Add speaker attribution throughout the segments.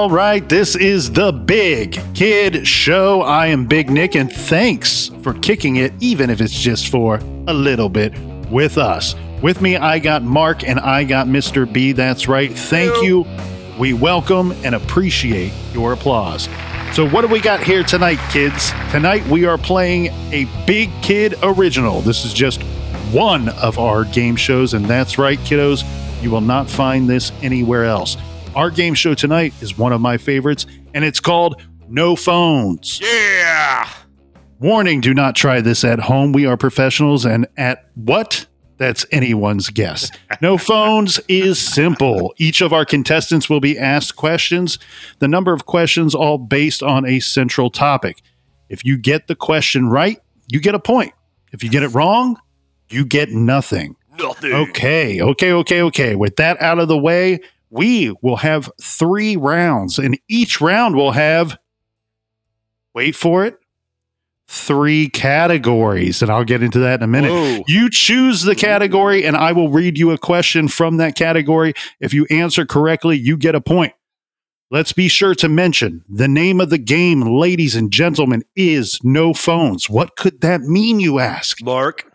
Speaker 1: All right, this is the Big Kid Show. I am Big Nick, and thanks for kicking it, even if it's just for a little bit, with us. With me, I got Mark and I got Mr. B. That's right. Thank you. We welcome and appreciate your applause. So, what do we got here tonight, kids? Tonight, we are playing a Big Kid original. This is just one of our game shows, and that's right, kiddos. You will not find this anywhere else. Our game show tonight is one of my favorites, and it's called No Phones.
Speaker 2: Yeah.
Speaker 1: Warning do not try this at home. We are professionals, and at what? That's anyone's guess. No phones is simple. Each of our contestants will be asked questions, the number of questions all based on a central topic. If you get the question right, you get a point. If you get it wrong, you get nothing.
Speaker 2: Nothing.
Speaker 1: Okay, okay, okay, okay. With that out of the way, we will have three rounds, and each round will have, wait for it, three categories. And I'll get into that in a minute.
Speaker 2: Whoa.
Speaker 1: You choose the category, and I will read you a question from that category. If you answer correctly, you get a point. Let's be sure to mention the name of the game, ladies and gentlemen, is No Phones. What could that mean, you ask?
Speaker 2: Mark.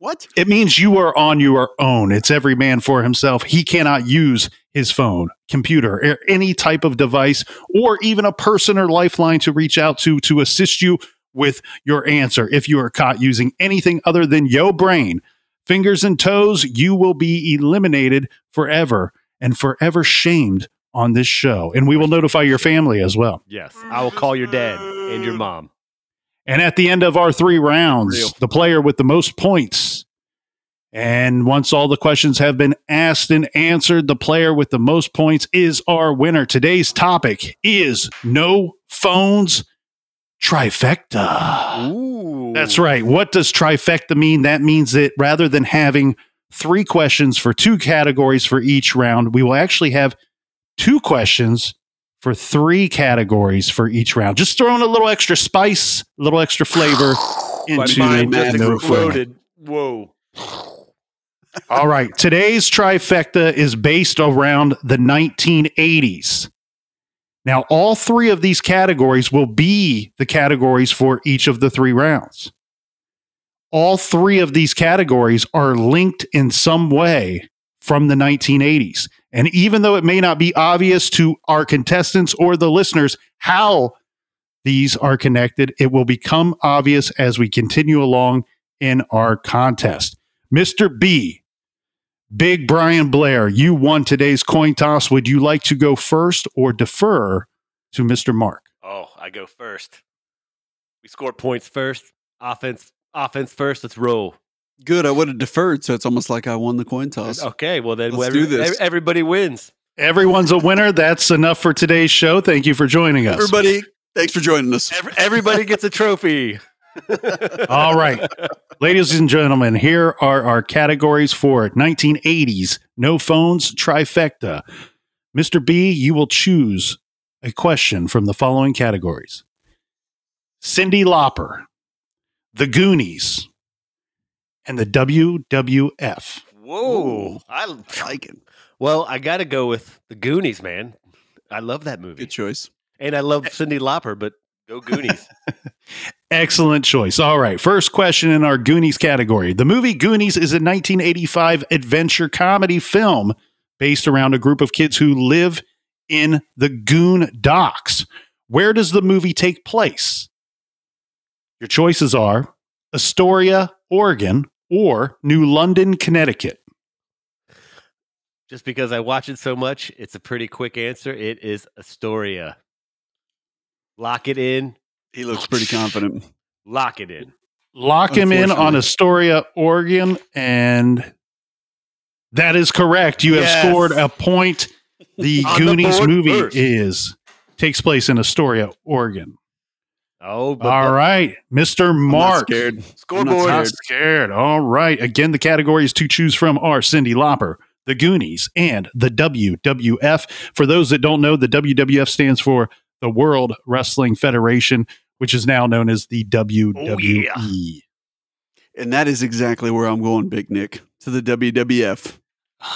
Speaker 3: What?
Speaker 1: It means you are on your own. It's every man for himself. He cannot use his phone, computer, or any type of device, or even a person or lifeline to reach out to to assist you with your answer. If you are caught using anything other than your brain, fingers and toes, you will be eliminated forever and forever shamed on this show. And we will notify your family as well.
Speaker 2: Yes. I will call your dad and your mom.
Speaker 1: And at the end of our three rounds,
Speaker 2: Real.
Speaker 1: the player with the most points. And once all the questions have been asked and answered, the player with the most points is our winner. Today's topic is no phones trifecta.
Speaker 2: Ooh.
Speaker 1: That's right. What does trifecta mean? That means that rather than having three questions for two categories for each round, we will actually have two questions for three categories for each round. Just throwing a little extra spice, a little extra flavor
Speaker 2: My
Speaker 1: into
Speaker 2: mind just exploded. Whoa.
Speaker 1: All right. Today's trifecta is based around the 1980s. Now, all three of these categories will be the categories for each of the three rounds. All three of these categories are linked in some way from the 1980s. And even though it may not be obvious to our contestants or the listeners how these are connected, it will become obvious as we continue along in our contest. Mr. B, Big Brian Blair, you won today's coin toss. Would you like to go first or defer to Mr. Mark?
Speaker 2: Oh, I go first. We score points first. Offense offense first. Let's roll.
Speaker 3: Good. I would have deferred, so it's almost like I won the coin toss.
Speaker 2: Okay, well then
Speaker 3: Let's
Speaker 2: every-
Speaker 3: do this.
Speaker 2: everybody wins.
Speaker 1: Everyone's a winner. That's enough for today's show. Thank you for joining us.
Speaker 3: Everybody, thanks for joining us.
Speaker 2: Every- everybody gets a trophy.
Speaker 1: All right. Ladies and gentlemen, here are our categories for 1980s No Phones Trifecta. Mr. B, you will choose a question from the following categories Cyndi Lauper, The Goonies, and the WWF.
Speaker 2: Whoa. I
Speaker 3: like it.
Speaker 2: Well, I got to go with the Goonies, man. I love that movie.
Speaker 3: Good choice.
Speaker 2: And I love Cyndi Lauper, but go Goonies.
Speaker 1: Excellent choice. All right. First question in our Goonies category. The movie Goonies is a 1985 adventure comedy film based around a group of kids who live in the Goon Docks. Where does the movie take place? Your choices are Astoria, Oregon, or New London, Connecticut.
Speaker 2: Just because I watch it so much, it's a pretty quick answer. It is Astoria. Lock it in.
Speaker 3: He looks pretty confident.
Speaker 2: Lock it in.
Speaker 1: Lock him in on Astoria, Oregon, and that is correct. You have
Speaker 2: Yes.
Speaker 1: scored a point. The
Speaker 2: On the
Speaker 1: Goonies movie
Speaker 2: first.
Speaker 1: is takes place in Astoria, Oregon.
Speaker 2: Oh, but
Speaker 1: All right, Mr.
Speaker 3: I'm not
Speaker 1: Mark.
Speaker 3: scared. I'm
Speaker 2: Scoreboard.
Speaker 3: not
Speaker 1: Not scared. All right. Again, the categories to choose from are Cyndi Lauper, the Goonies, and the WWF. For those that don't know, the WWF stands for the World Wrestling Federation, which is now known as the oh, WWE.
Speaker 3: And that is exactly where I'm going, Big Nick, to the WWF.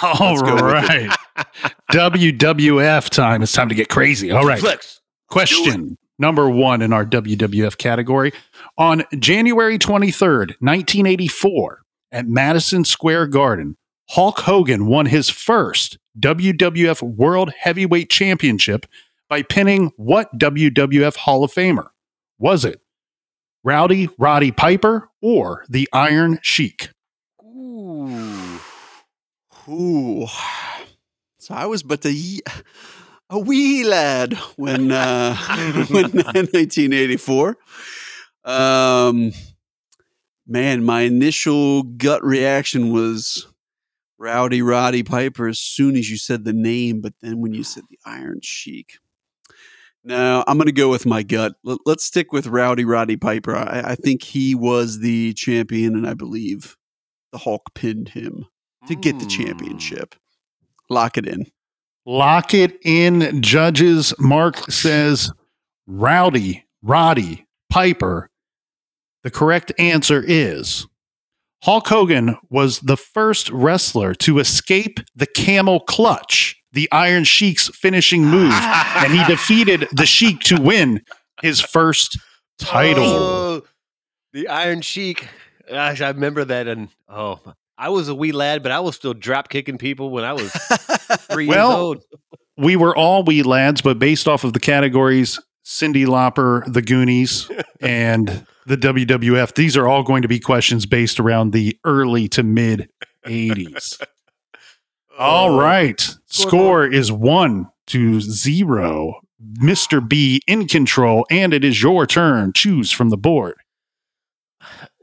Speaker 1: All
Speaker 3: Let's go with it.
Speaker 1: right. WWF time. It's time to get crazy. All right.
Speaker 2: Flex.
Speaker 1: Question number one in our WWF category. On January 23rd, 1984, at Madison Square Garden, Hulk Hogan won his first WWF World Heavyweight Championship by pinning what WWF Hall of Famer? Was it Rowdy Roddy Piper or the Iron Sheik?
Speaker 2: Ooh.
Speaker 3: Ooh. So I was but ye- a wee lad when uh when in 1984. Um man, my initial gut reaction was Rowdy Roddy Piper as soon as you said the name, but then when you said the Iron Sheik. No, I'm going to go with my gut. Let- Let's stick with Rowdy Roddy Piper. I, I think he was the champion, and I believe the Hulk pinned him to get the
Speaker 2: Hmm.
Speaker 3: championship. Lock it in.
Speaker 1: Lock it in, judges. Mark says Rowdy Roddy Piper. The correct answer is Hulk Hogan was the first wrestler to escape the camel clutch, the Iron Sheik's finishing move, and he defeated the Sheik to win his first title.
Speaker 2: Oh, the Iron Sheik. Gosh, I remember that. And oh, I was a wee lad, but I was still drop kicking people when I was three
Speaker 1: Well,
Speaker 2: years old.
Speaker 1: we were all wee lads, but based off of the categories Cyndi Lauper, the Goonies, and the WWF, these are all going to be questions based around the early to mid 80s. All
Speaker 2: Oh.
Speaker 1: Score is one to zero. Mr. B in control, and it is your turn. Choose from the board.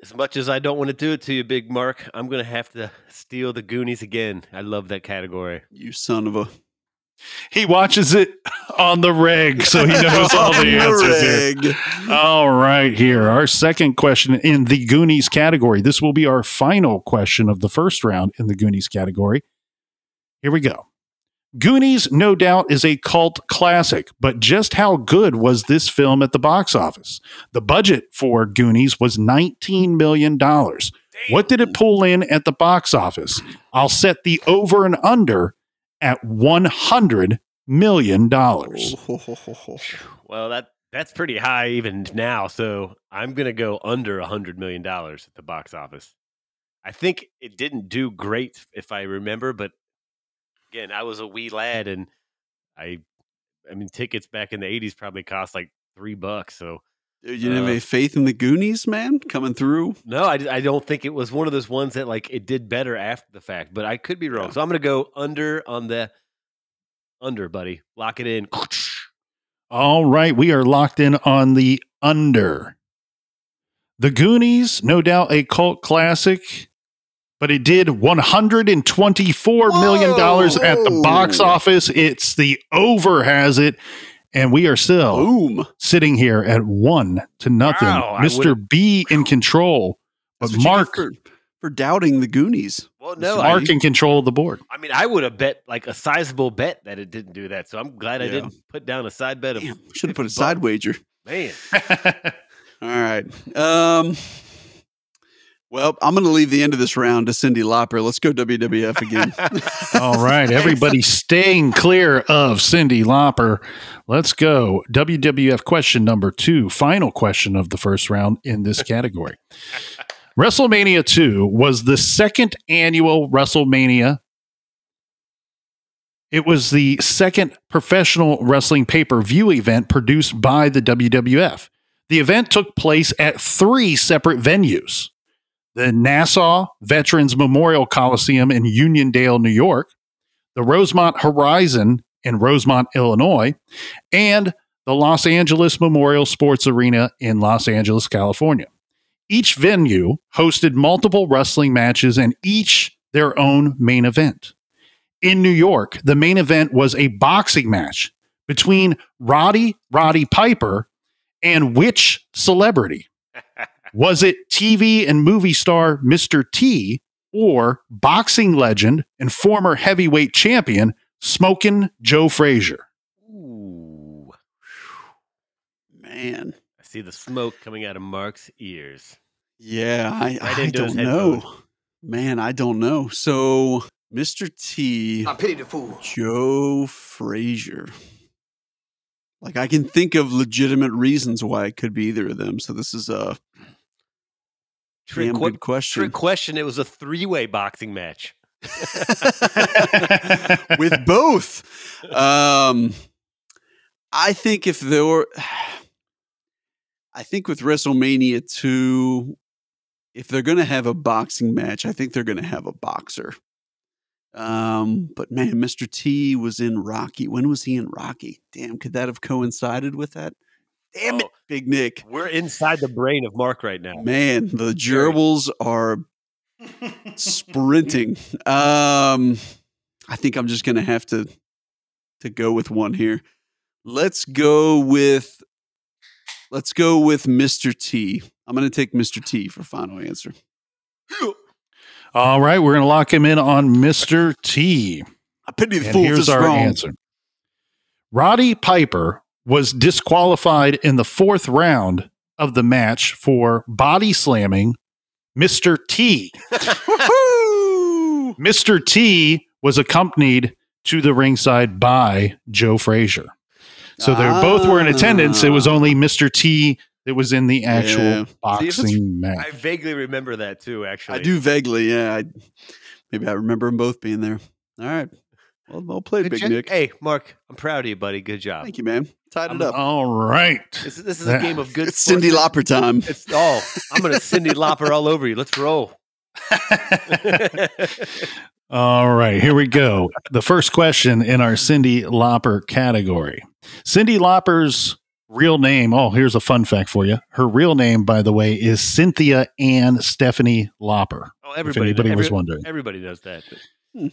Speaker 2: As much as I don't want to do it to you, Big Mark, I'm going to have to steal the Goonies again. I love that category.
Speaker 3: You son of a.
Speaker 1: He watches it on the reg, so he knows all the answers here. All right, here. Our second question in the Goonies category. This will be our final question of the first round in the Goonies category. Here we go. Goonies, no doubt, is a cult classic, but just how good was this film at the box office? The budget for Goonies was $19 million. What did it pull in at the box office? I'll set the over and under at $100 million.
Speaker 2: Well, that that's pretty high even now. So I'm going to go under a hundred million dollars at the box office. I think it didn't do great, if I remember. But again, I was a wee lad, and I, I mean, tickets back in the '80s probably cost like three bucks. So
Speaker 3: Dude, you didn't have
Speaker 2: Uh,
Speaker 3: any faith in the Goonies, man, coming through.
Speaker 2: no, I, I don't think it was one of those ones that like it did better after the fact. But I could be wrong.
Speaker 3: Yeah.
Speaker 2: So I'm going to go under on the under, buddy. Lock it in.
Speaker 1: All right, we are locked in on the under. The Goonies, no doubt a cult classic, but it did $124 million at the box office. It's the over has it, and we are still
Speaker 3: Boom.
Speaker 1: sitting here at one to nothing.
Speaker 2: Wow,
Speaker 1: Mr. B in control, but
Speaker 3: That's what you
Speaker 1: Mark,
Speaker 3: for, for doubting the Goonies.
Speaker 2: Well, no,
Speaker 3: Mr.
Speaker 2: I,
Speaker 1: Mark in control of the board.
Speaker 2: I mean, I would have bet like a sizable bet that it didn't do that. So I'm glad I didn't put down a side bet of
Speaker 3: Damn, should have put a
Speaker 2: 50
Speaker 3: side wager.
Speaker 2: man.
Speaker 3: All right. Um. Well, I'm going to leave the end of this round to Cyndi Lauper. Let's go WWF again.
Speaker 1: All right, everybody staying clear of Cyndi Lauper. Let's go. WWF question number two, final question of the first round in this category. WrestleMania 2 was the second annual WrestleMania. It was the second professional wrestling pay per view event produced by the WWF. The event took place at three separate venues the Nassau Veterans Memorial Coliseum in Uniondale, New York, the Rosemont Horizon in Rosemont, Illinois, and the Los Angeles Memorial Sports Arena in Los Angeles, California. Each venue hosted multiple wrestling matches and each their own main event. In New York, the main event was a boxing match between Rowdy Roddy Piper and which celebrity? Was it TV and movie star Mr. T or boxing legend and former heavyweight champion Smokin' Joe Frazier?
Speaker 2: Ooh,
Speaker 3: Man.
Speaker 2: I see the smoke coming out of Mark's ears.
Speaker 3: Yeah, I,
Speaker 2: Right
Speaker 3: I don't know.
Speaker 2: headphones.
Speaker 3: Man, I don't know. So Mr. T,
Speaker 4: I pity the fool.
Speaker 3: Joe Frazier. Like I can think of legitimate reasons why it could be either of them. So this is a
Speaker 2: Trick,
Speaker 3: damn
Speaker 2: que-
Speaker 3: good question.
Speaker 2: trick question. It was a three way boxing match.
Speaker 3: with both. Um, I think if there were, I think with WrestleMania 2, if they're going to have a boxing match, I think they're going to have a boxer. Um, but man, Mr. T was in Rocky. When was he in Rocky? Damn, could that have coincided with that? Damn it,
Speaker 2: Oh.
Speaker 3: Big Nick.
Speaker 2: We're inside the brain of Mark right now.
Speaker 3: Man, the gerbils are sprinting. Um, I think I'm just gonna have to to go with one here. Let's go with let's go with Mr. T. I'm gonna take Mr. T for final answer.
Speaker 1: All right, we're going to lock him in on Mr. T.
Speaker 3: I pity the
Speaker 1: And
Speaker 3: fool if
Speaker 1: here's our
Speaker 3: wrong.
Speaker 1: answer. Roddy Piper was disqualified in the fourth round of the match for body slamming Mr. T. Mr. T was accompanied to the ringside by Joe Frazier. So they both were in attendance. It was
Speaker 3: Ah.
Speaker 1: only Mr. T that was in the actual
Speaker 3: Yeah.
Speaker 2: See,
Speaker 1: boxing match.
Speaker 2: I vaguely remember that too. Actually,
Speaker 3: I do vaguely, yeah. I, maybe I remember them both being there. All right. Well, well played,
Speaker 2: Good
Speaker 3: Big
Speaker 2: job.
Speaker 3: Nick.
Speaker 2: Hey, Mark, I'm proud of you, buddy. Good job.
Speaker 3: Thank you, man. Tied it
Speaker 2: I'm-
Speaker 3: up.
Speaker 1: All right.
Speaker 2: This, this is a game of good.
Speaker 3: It's Cyndi
Speaker 2: sports-
Speaker 3: Lauper time.
Speaker 2: It's oh, I'm gonna Cyndi Lauper all over you. Let's roll.
Speaker 1: All right, here we go. The first question in our Cyndi Lauper category. Cyndi Lauper's real name, oh, here's a fun fact for you. Her real name, by the way, is Cynthia Ann Stephanie Lauper.
Speaker 2: Oh,
Speaker 1: If
Speaker 2: everybody,
Speaker 1: anybody
Speaker 2: every-
Speaker 1: was wondering.
Speaker 2: everybody knows that. Hmm.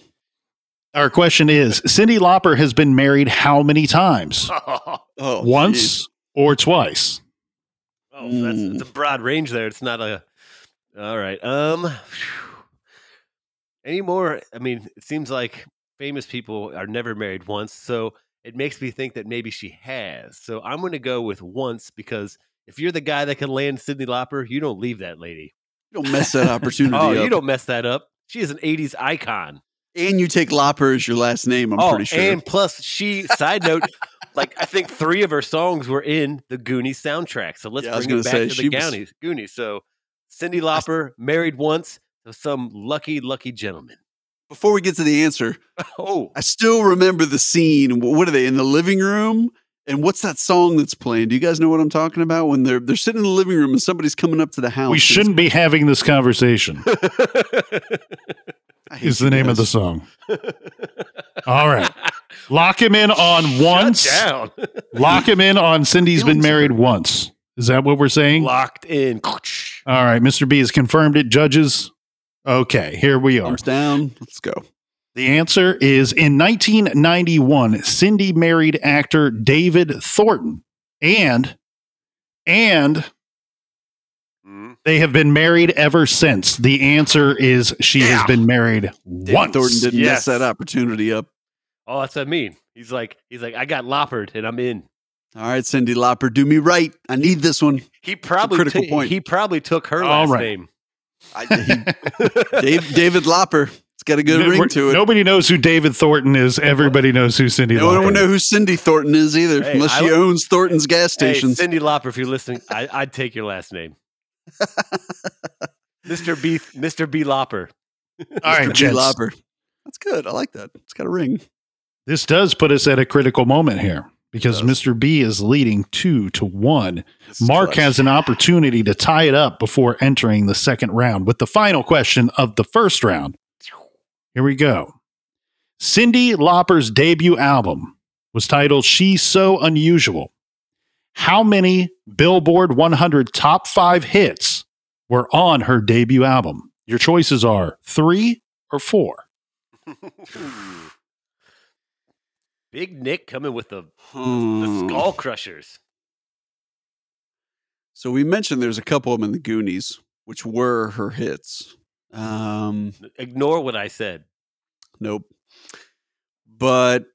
Speaker 1: Our question is Cyndi Lauper has been married how many times?
Speaker 3: Oh,
Speaker 1: Once or twice?
Speaker 2: Oh, so that's it's a broad range there. It's not a. All right. Um. phew. Any more? I mean, it seems like famous people are never married once, so it makes me think that maybe she has. So I'm going to go with once because if you're the guy that can land Cyndi Lauper, you don't leave that lady.
Speaker 3: You don't mess that opportunity
Speaker 2: Oh,
Speaker 3: up.
Speaker 2: you don't mess that up. She is an '80s icon.
Speaker 3: And you take Lauper as your last name, I'm
Speaker 2: oh,
Speaker 3: pretty sure.
Speaker 2: and plus, she. Side note. Like I think three of her songs were in the Goonies soundtrack. So let's
Speaker 3: Yeah,
Speaker 2: bring it back
Speaker 3: say,
Speaker 2: to
Speaker 3: she
Speaker 2: the
Speaker 3: was-
Speaker 2: Goonies. Goonies. So Cyndi Lauper married once to some lucky, lucky gentleman.
Speaker 3: Before we get to the answer,
Speaker 2: Oh,
Speaker 3: I still remember the scene. What are they in the living room? And what's that song that's playing? Do you guys know what I'm talking about? When they're they're sitting in the living room and somebody's coming up to the house.
Speaker 1: We shouldn't be having this conversation,
Speaker 3: it's- I hate
Speaker 1: is the name of the song. All right. Lock him in on once.
Speaker 2: Down.
Speaker 1: Lock him in on Cyndi's been
Speaker 3: Feelings
Speaker 1: married once. Is that what we're saying?
Speaker 2: Locked in.
Speaker 1: All right. Mr. B has confirmed it. Judges. Okay. Here we are.
Speaker 3: Thumbs down. Let's go.
Speaker 1: The answer is in 1991, Cyndi married actor David Thornton. And, and. They have been married ever since. The answer is she has been married
Speaker 3: David
Speaker 1: once.
Speaker 3: Thornton didn't
Speaker 2: Yes.
Speaker 3: mess that opportunity up.
Speaker 2: Oh, that's what I mean. He's like, he's like, I got loppered and I'm in.
Speaker 3: All right, Cyndi Lauper, do me right. I need this one.
Speaker 2: He probably
Speaker 3: critical
Speaker 2: ta-
Speaker 3: point.
Speaker 2: he probably took her
Speaker 1: All
Speaker 2: last
Speaker 1: right.
Speaker 2: name.
Speaker 3: I, he, Dave, David Lauper. It's got a good
Speaker 1: No-
Speaker 3: ring to it.
Speaker 1: Nobody knows who David Thornton is. Everybody knows who Cyndi
Speaker 3: No one
Speaker 1: Lauper
Speaker 3: will know who Cyndi Thornton is either,
Speaker 2: Hey,
Speaker 3: unless
Speaker 2: I
Speaker 3: she
Speaker 2: would-
Speaker 3: owns Thornton's gas
Speaker 2: Hey,
Speaker 3: stations.
Speaker 2: Cyndi Lauper, if you're listening, I, I'd take your last name. Mr. B Mr. B Lopper.
Speaker 1: All right,
Speaker 3: Mr. B.
Speaker 1: gents.
Speaker 3: Lauper. That's good. I like that. It's got a ring.
Speaker 1: This does put us at a critical moment here because Mr. B is leading two to one.
Speaker 3: This
Speaker 1: Mark
Speaker 3: clutch.
Speaker 1: has an opportunity to tie it up before entering the second round with the final question of the first round. Here we go. Cyndi Lauper's debut album was titled She's So Unusual. How many Billboard 100 top five hits were on her debut album? Your choices are three or four.
Speaker 2: Big Nick coming with the, the
Speaker 3: Hmm.
Speaker 2: Skull Crushers.
Speaker 3: So we mentioned there's a couple of them in the Goonies, which were her hits. Um,
Speaker 2: Ignore what I said.
Speaker 3: nope. But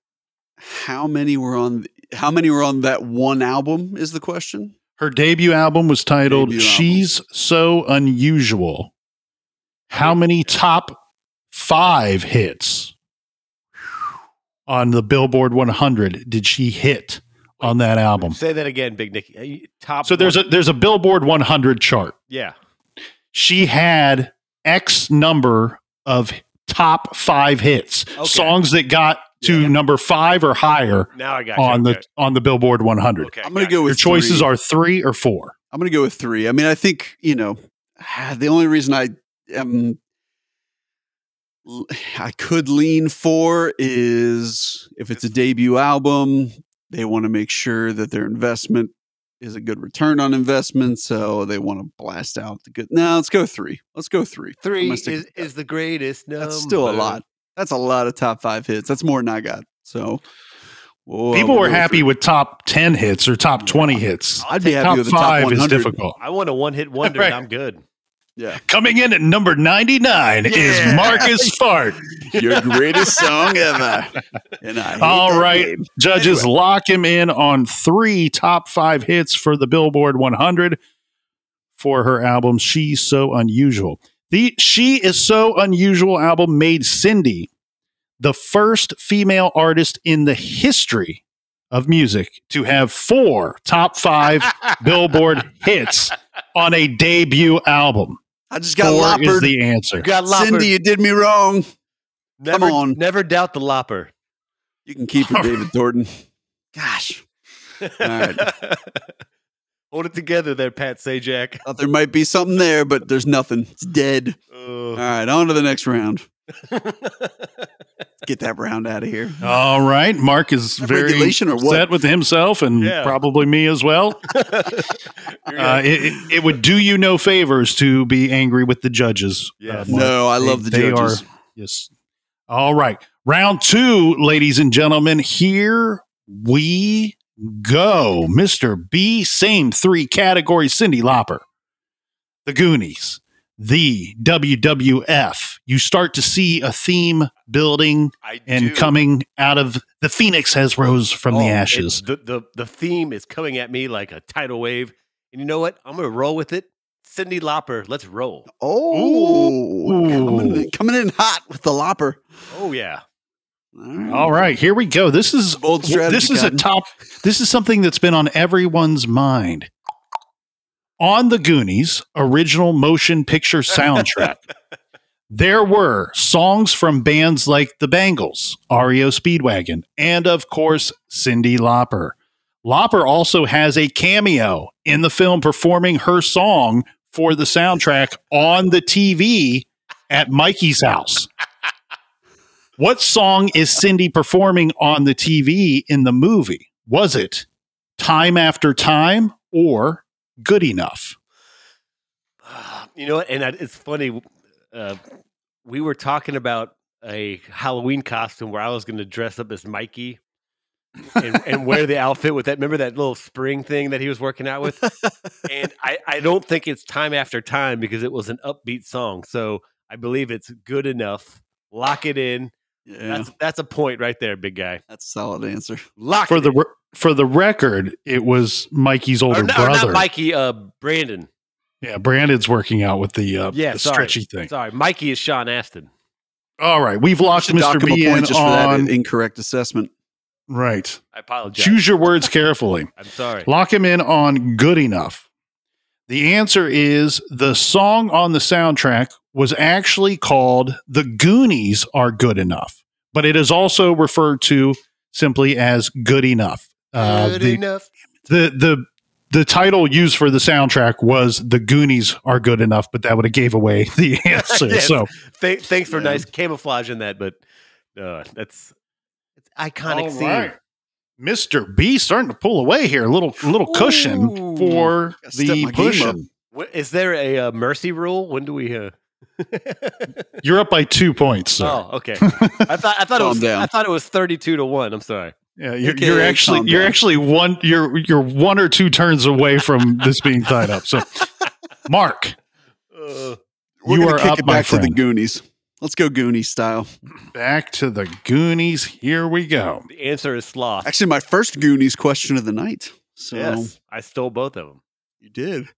Speaker 3: how many were on? How many were on that one album? Is the question?
Speaker 1: Her debut album was titled
Speaker 3: Debut album.
Speaker 1: She's So Unusual. How many top five hits on the Billboard 100 did she hit on that album?
Speaker 2: Say that again, Big Nicky. Uh, Top.
Speaker 1: So there's a there's a Billboard 100 chart.
Speaker 2: yeah.
Speaker 1: She had X number of top five hits,
Speaker 2: Okay.
Speaker 1: songs that got to
Speaker 2: Yeah.
Speaker 1: number five or higher
Speaker 2: Now I got you.
Speaker 1: on the
Speaker 2: Okay.
Speaker 1: on the Billboard 100.
Speaker 2: Okay,
Speaker 3: I'm going to go
Speaker 2: you.
Speaker 3: with
Speaker 1: Your choices
Speaker 3: three.
Speaker 1: are three or four.
Speaker 3: I'm going to go with three. I mean, I think you know the only reason I am I could lean for is if it's a debut album, they want to make sure that their investment is a good return on investment, so they want to blast out the good. No, let's go three. Let's go three.
Speaker 2: Three
Speaker 3: gonna
Speaker 2: is,
Speaker 3: stick with that.
Speaker 2: is the greatest number.
Speaker 3: That's still a lot. That's a lot of top five hits. That's more than I got. So we'll-
Speaker 1: People were happy
Speaker 3: three.
Speaker 1: with top 10 hits or top 20 hits.
Speaker 3: I'd be happy
Speaker 1: Top
Speaker 3: with the top
Speaker 1: five is difficult.
Speaker 2: I want a one hit wonder
Speaker 1: Right.
Speaker 2: and I'm good.
Speaker 3: Yeah,
Speaker 1: Coming in at number 99 is Marcus Fart.
Speaker 3: your greatest song ever. And I hate
Speaker 1: All
Speaker 3: that
Speaker 1: right.
Speaker 3: game.
Speaker 1: Judges lock him in on three top five hits for the Billboard 100 for her album She's So Unusual. The She Is So Unusual album made Cyndi the first female artist in the history of music to have four top five Billboard hits on a debut album.
Speaker 3: I just got
Speaker 1: Four is the answer.
Speaker 2: Got lopper.
Speaker 3: Cyndi, you did me wrong.
Speaker 2: never,
Speaker 3: on.
Speaker 2: Never doubt the lopper.
Speaker 3: You can keep it, David Thornton. Gosh, right.
Speaker 2: Hold it together there, Pat Sajak.
Speaker 3: thought there might be something there, but there's nothing. It's dead. All right, on to the next round. Get that round out of here.
Speaker 1: All right. Mark is
Speaker 3: that
Speaker 1: very
Speaker 3: regulation or what?
Speaker 1: upset with himself and
Speaker 2: Yeah.
Speaker 1: probably me as well. Uh, it, it, it would do you no favors to be angry with the judges.
Speaker 2: Yeah.
Speaker 1: uh, Mark.
Speaker 3: No, I
Speaker 1: They-
Speaker 3: love the
Speaker 1: they
Speaker 3: judges.
Speaker 1: Are, yes. All right. Round two, ladies and gentlemen. Here we go. Mr. B, same three categories. Cyndi Lauper, The Goonies, the WWF. You start to see a theme building
Speaker 2: I
Speaker 1: and
Speaker 2: do.
Speaker 1: coming out of the phoenix has rose from the
Speaker 2: Oh, it-
Speaker 1: ashes.
Speaker 2: the, the the theme is coming at me like a tidal wave. And you know what? I'm gonna roll with it. Cyndi Lauper, let's roll.
Speaker 3: Oh, coming in, coming in hot with the lopper.
Speaker 2: Oh yeah.
Speaker 3: All right.
Speaker 1: All right, here we go. This is
Speaker 3: Bold strategy,
Speaker 1: this is a top. This is something that's been on everyone's mind. On the Goonies original motion picture soundtrack, there were songs from bands like the Bangles, REO Speedwagon, and of course Cyndi Lauper. Lauper also has a cameo in the film performing her song for the soundtrack on the TV at Mikey's house. What song is Cyndi performing on the TV in the movie? Was it Time After Time or Good Enough?
Speaker 2: You know? And it's funny. Uh, we were talking about a Halloween costume where I was going to dress up as Mikey and, and wear the outfit with that. Remember that little spring thing that he was working out with? and I, I don't think it's time after time because it was an upbeat song. So I believe it's good enough. Lock it in.
Speaker 3: Yeah,
Speaker 2: That's that's a point right there, big guy.
Speaker 3: that's a solid answer.
Speaker 2: Lock
Speaker 1: For
Speaker 2: it
Speaker 1: the re- for the record, it was Mikey's older
Speaker 2: or, not, or
Speaker 1: brother.
Speaker 2: not Mikey, uh, Brandon.
Speaker 1: Yeah, Brandon's working out with the, uh,
Speaker 2: Yeah,
Speaker 1: the
Speaker 2: sorry.
Speaker 1: stretchy thing.
Speaker 2: Sorry, Mikey is Sean Astin.
Speaker 1: All right, we've locked
Speaker 3: Should
Speaker 1: Mr.
Speaker 3: him a
Speaker 1: B in
Speaker 3: point just for
Speaker 1: on
Speaker 3: that incorrect assessment.
Speaker 1: right.
Speaker 2: I apologize.
Speaker 1: Choose your words carefully.
Speaker 2: I'm sorry.
Speaker 1: Lock him in on good enough. The answer is the song on the soundtrack was actually called The Goonies Are Good Enough, but it is also referred to simply as Good Enough. Uh,
Speaker 2: Good
Speaker 1: the,
Speaker 2: enough.
Speaker 1: the, the, the title used for the soundtrack was The Goonies Are Good Enough, but that would have gave away the answer.
Speaker 2: Yes.
Speaker 1: So,
Speaker 2: Th- thanks for
Speaker 3: Yeah.
Speaker 2: nice camouflage in that, but uh, that's it's iconic
Speaker 1: All
Speaker 2: theme.
Speaker 1: right. Mr. B starting to pull away here. A little, little cushion
Speaker 2: Ooh.
Speaker 1: for the
Speaker 3: my game up.
Speaker 1: pushing.
Speaker 2: Wh- Is there a uh, mercy rule? When do we? Uh...
Speaker 1: You're up by two points, sir.
Speaker 2: oh, okay. I thought I thought it was
Speaker 3: down.
Speaker 2: I thought it was thirty-two to one. I'm sorry.
Speaker 1: Yeah, you're,
Speaker 3: Okay,
Speaker 1: you're actually you're
Speaker 3: down.
Speaker 1: actually one you're you're one or two turns away from this being tied up. So, Mark,
Speaker 2: Uh,
Speaker 3: We're
Speaker 1: You
Speaker 3: gonna
Speaker 1: are
Speaker 3: kick
Speaker 1: up,
Speaker 3: it
Speaker 1: my
Speaker 3: back to the
Speaker 1: friend.
Speaker 3: Goonies. Let's go Goonies style.
Speaker 1: back to the Goonies. Here we go.
Speaker 2: the answer is sloth.
Speaker 3: Actually, my first Goonies question of the night. So
Speaker 2: yes, I stole both of them.
Speaker 3: you did.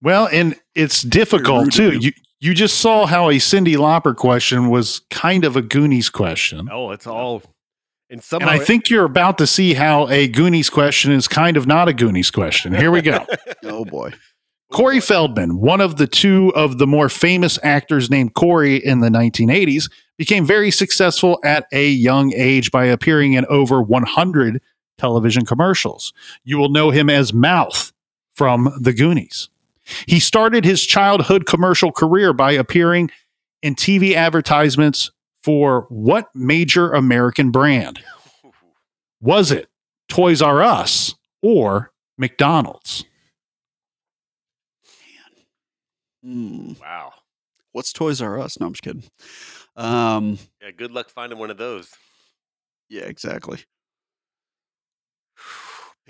Speaker 1: Well, and it's difficult too.
Speaker 3: of you.
Speaker 1: You You just saw how a Cyndi Lauper question was kind of a Goonies question.
Speaker 2: Oh, it's all. And
Speaker 1: And
Speaker 2: somehow
Speaker 1: I think you're about to see how a Goonies question is kind of not a Goonies question. Here we go.
Speaker 3: Oh boy.
Speaker 1: Corey Feldman, one of the two of the more famous actors named Corey in the 1980s, became very successful at a young age by appearing in over 100 television commercials. You will know him as Mouth from The Goonies. He started his childhood commercial career by appearing in TV advertisements for what major American brand? Was it Toys R Us or McDonald's?
Speaker 3: Hmm.
Speaker 2: wow.
Speaker 3: What's Toys R Us? No, I'm just kidding. Um,
Speaker 2: Yeah, good luck finding one of those.
Speaker 3: yeah, exactly.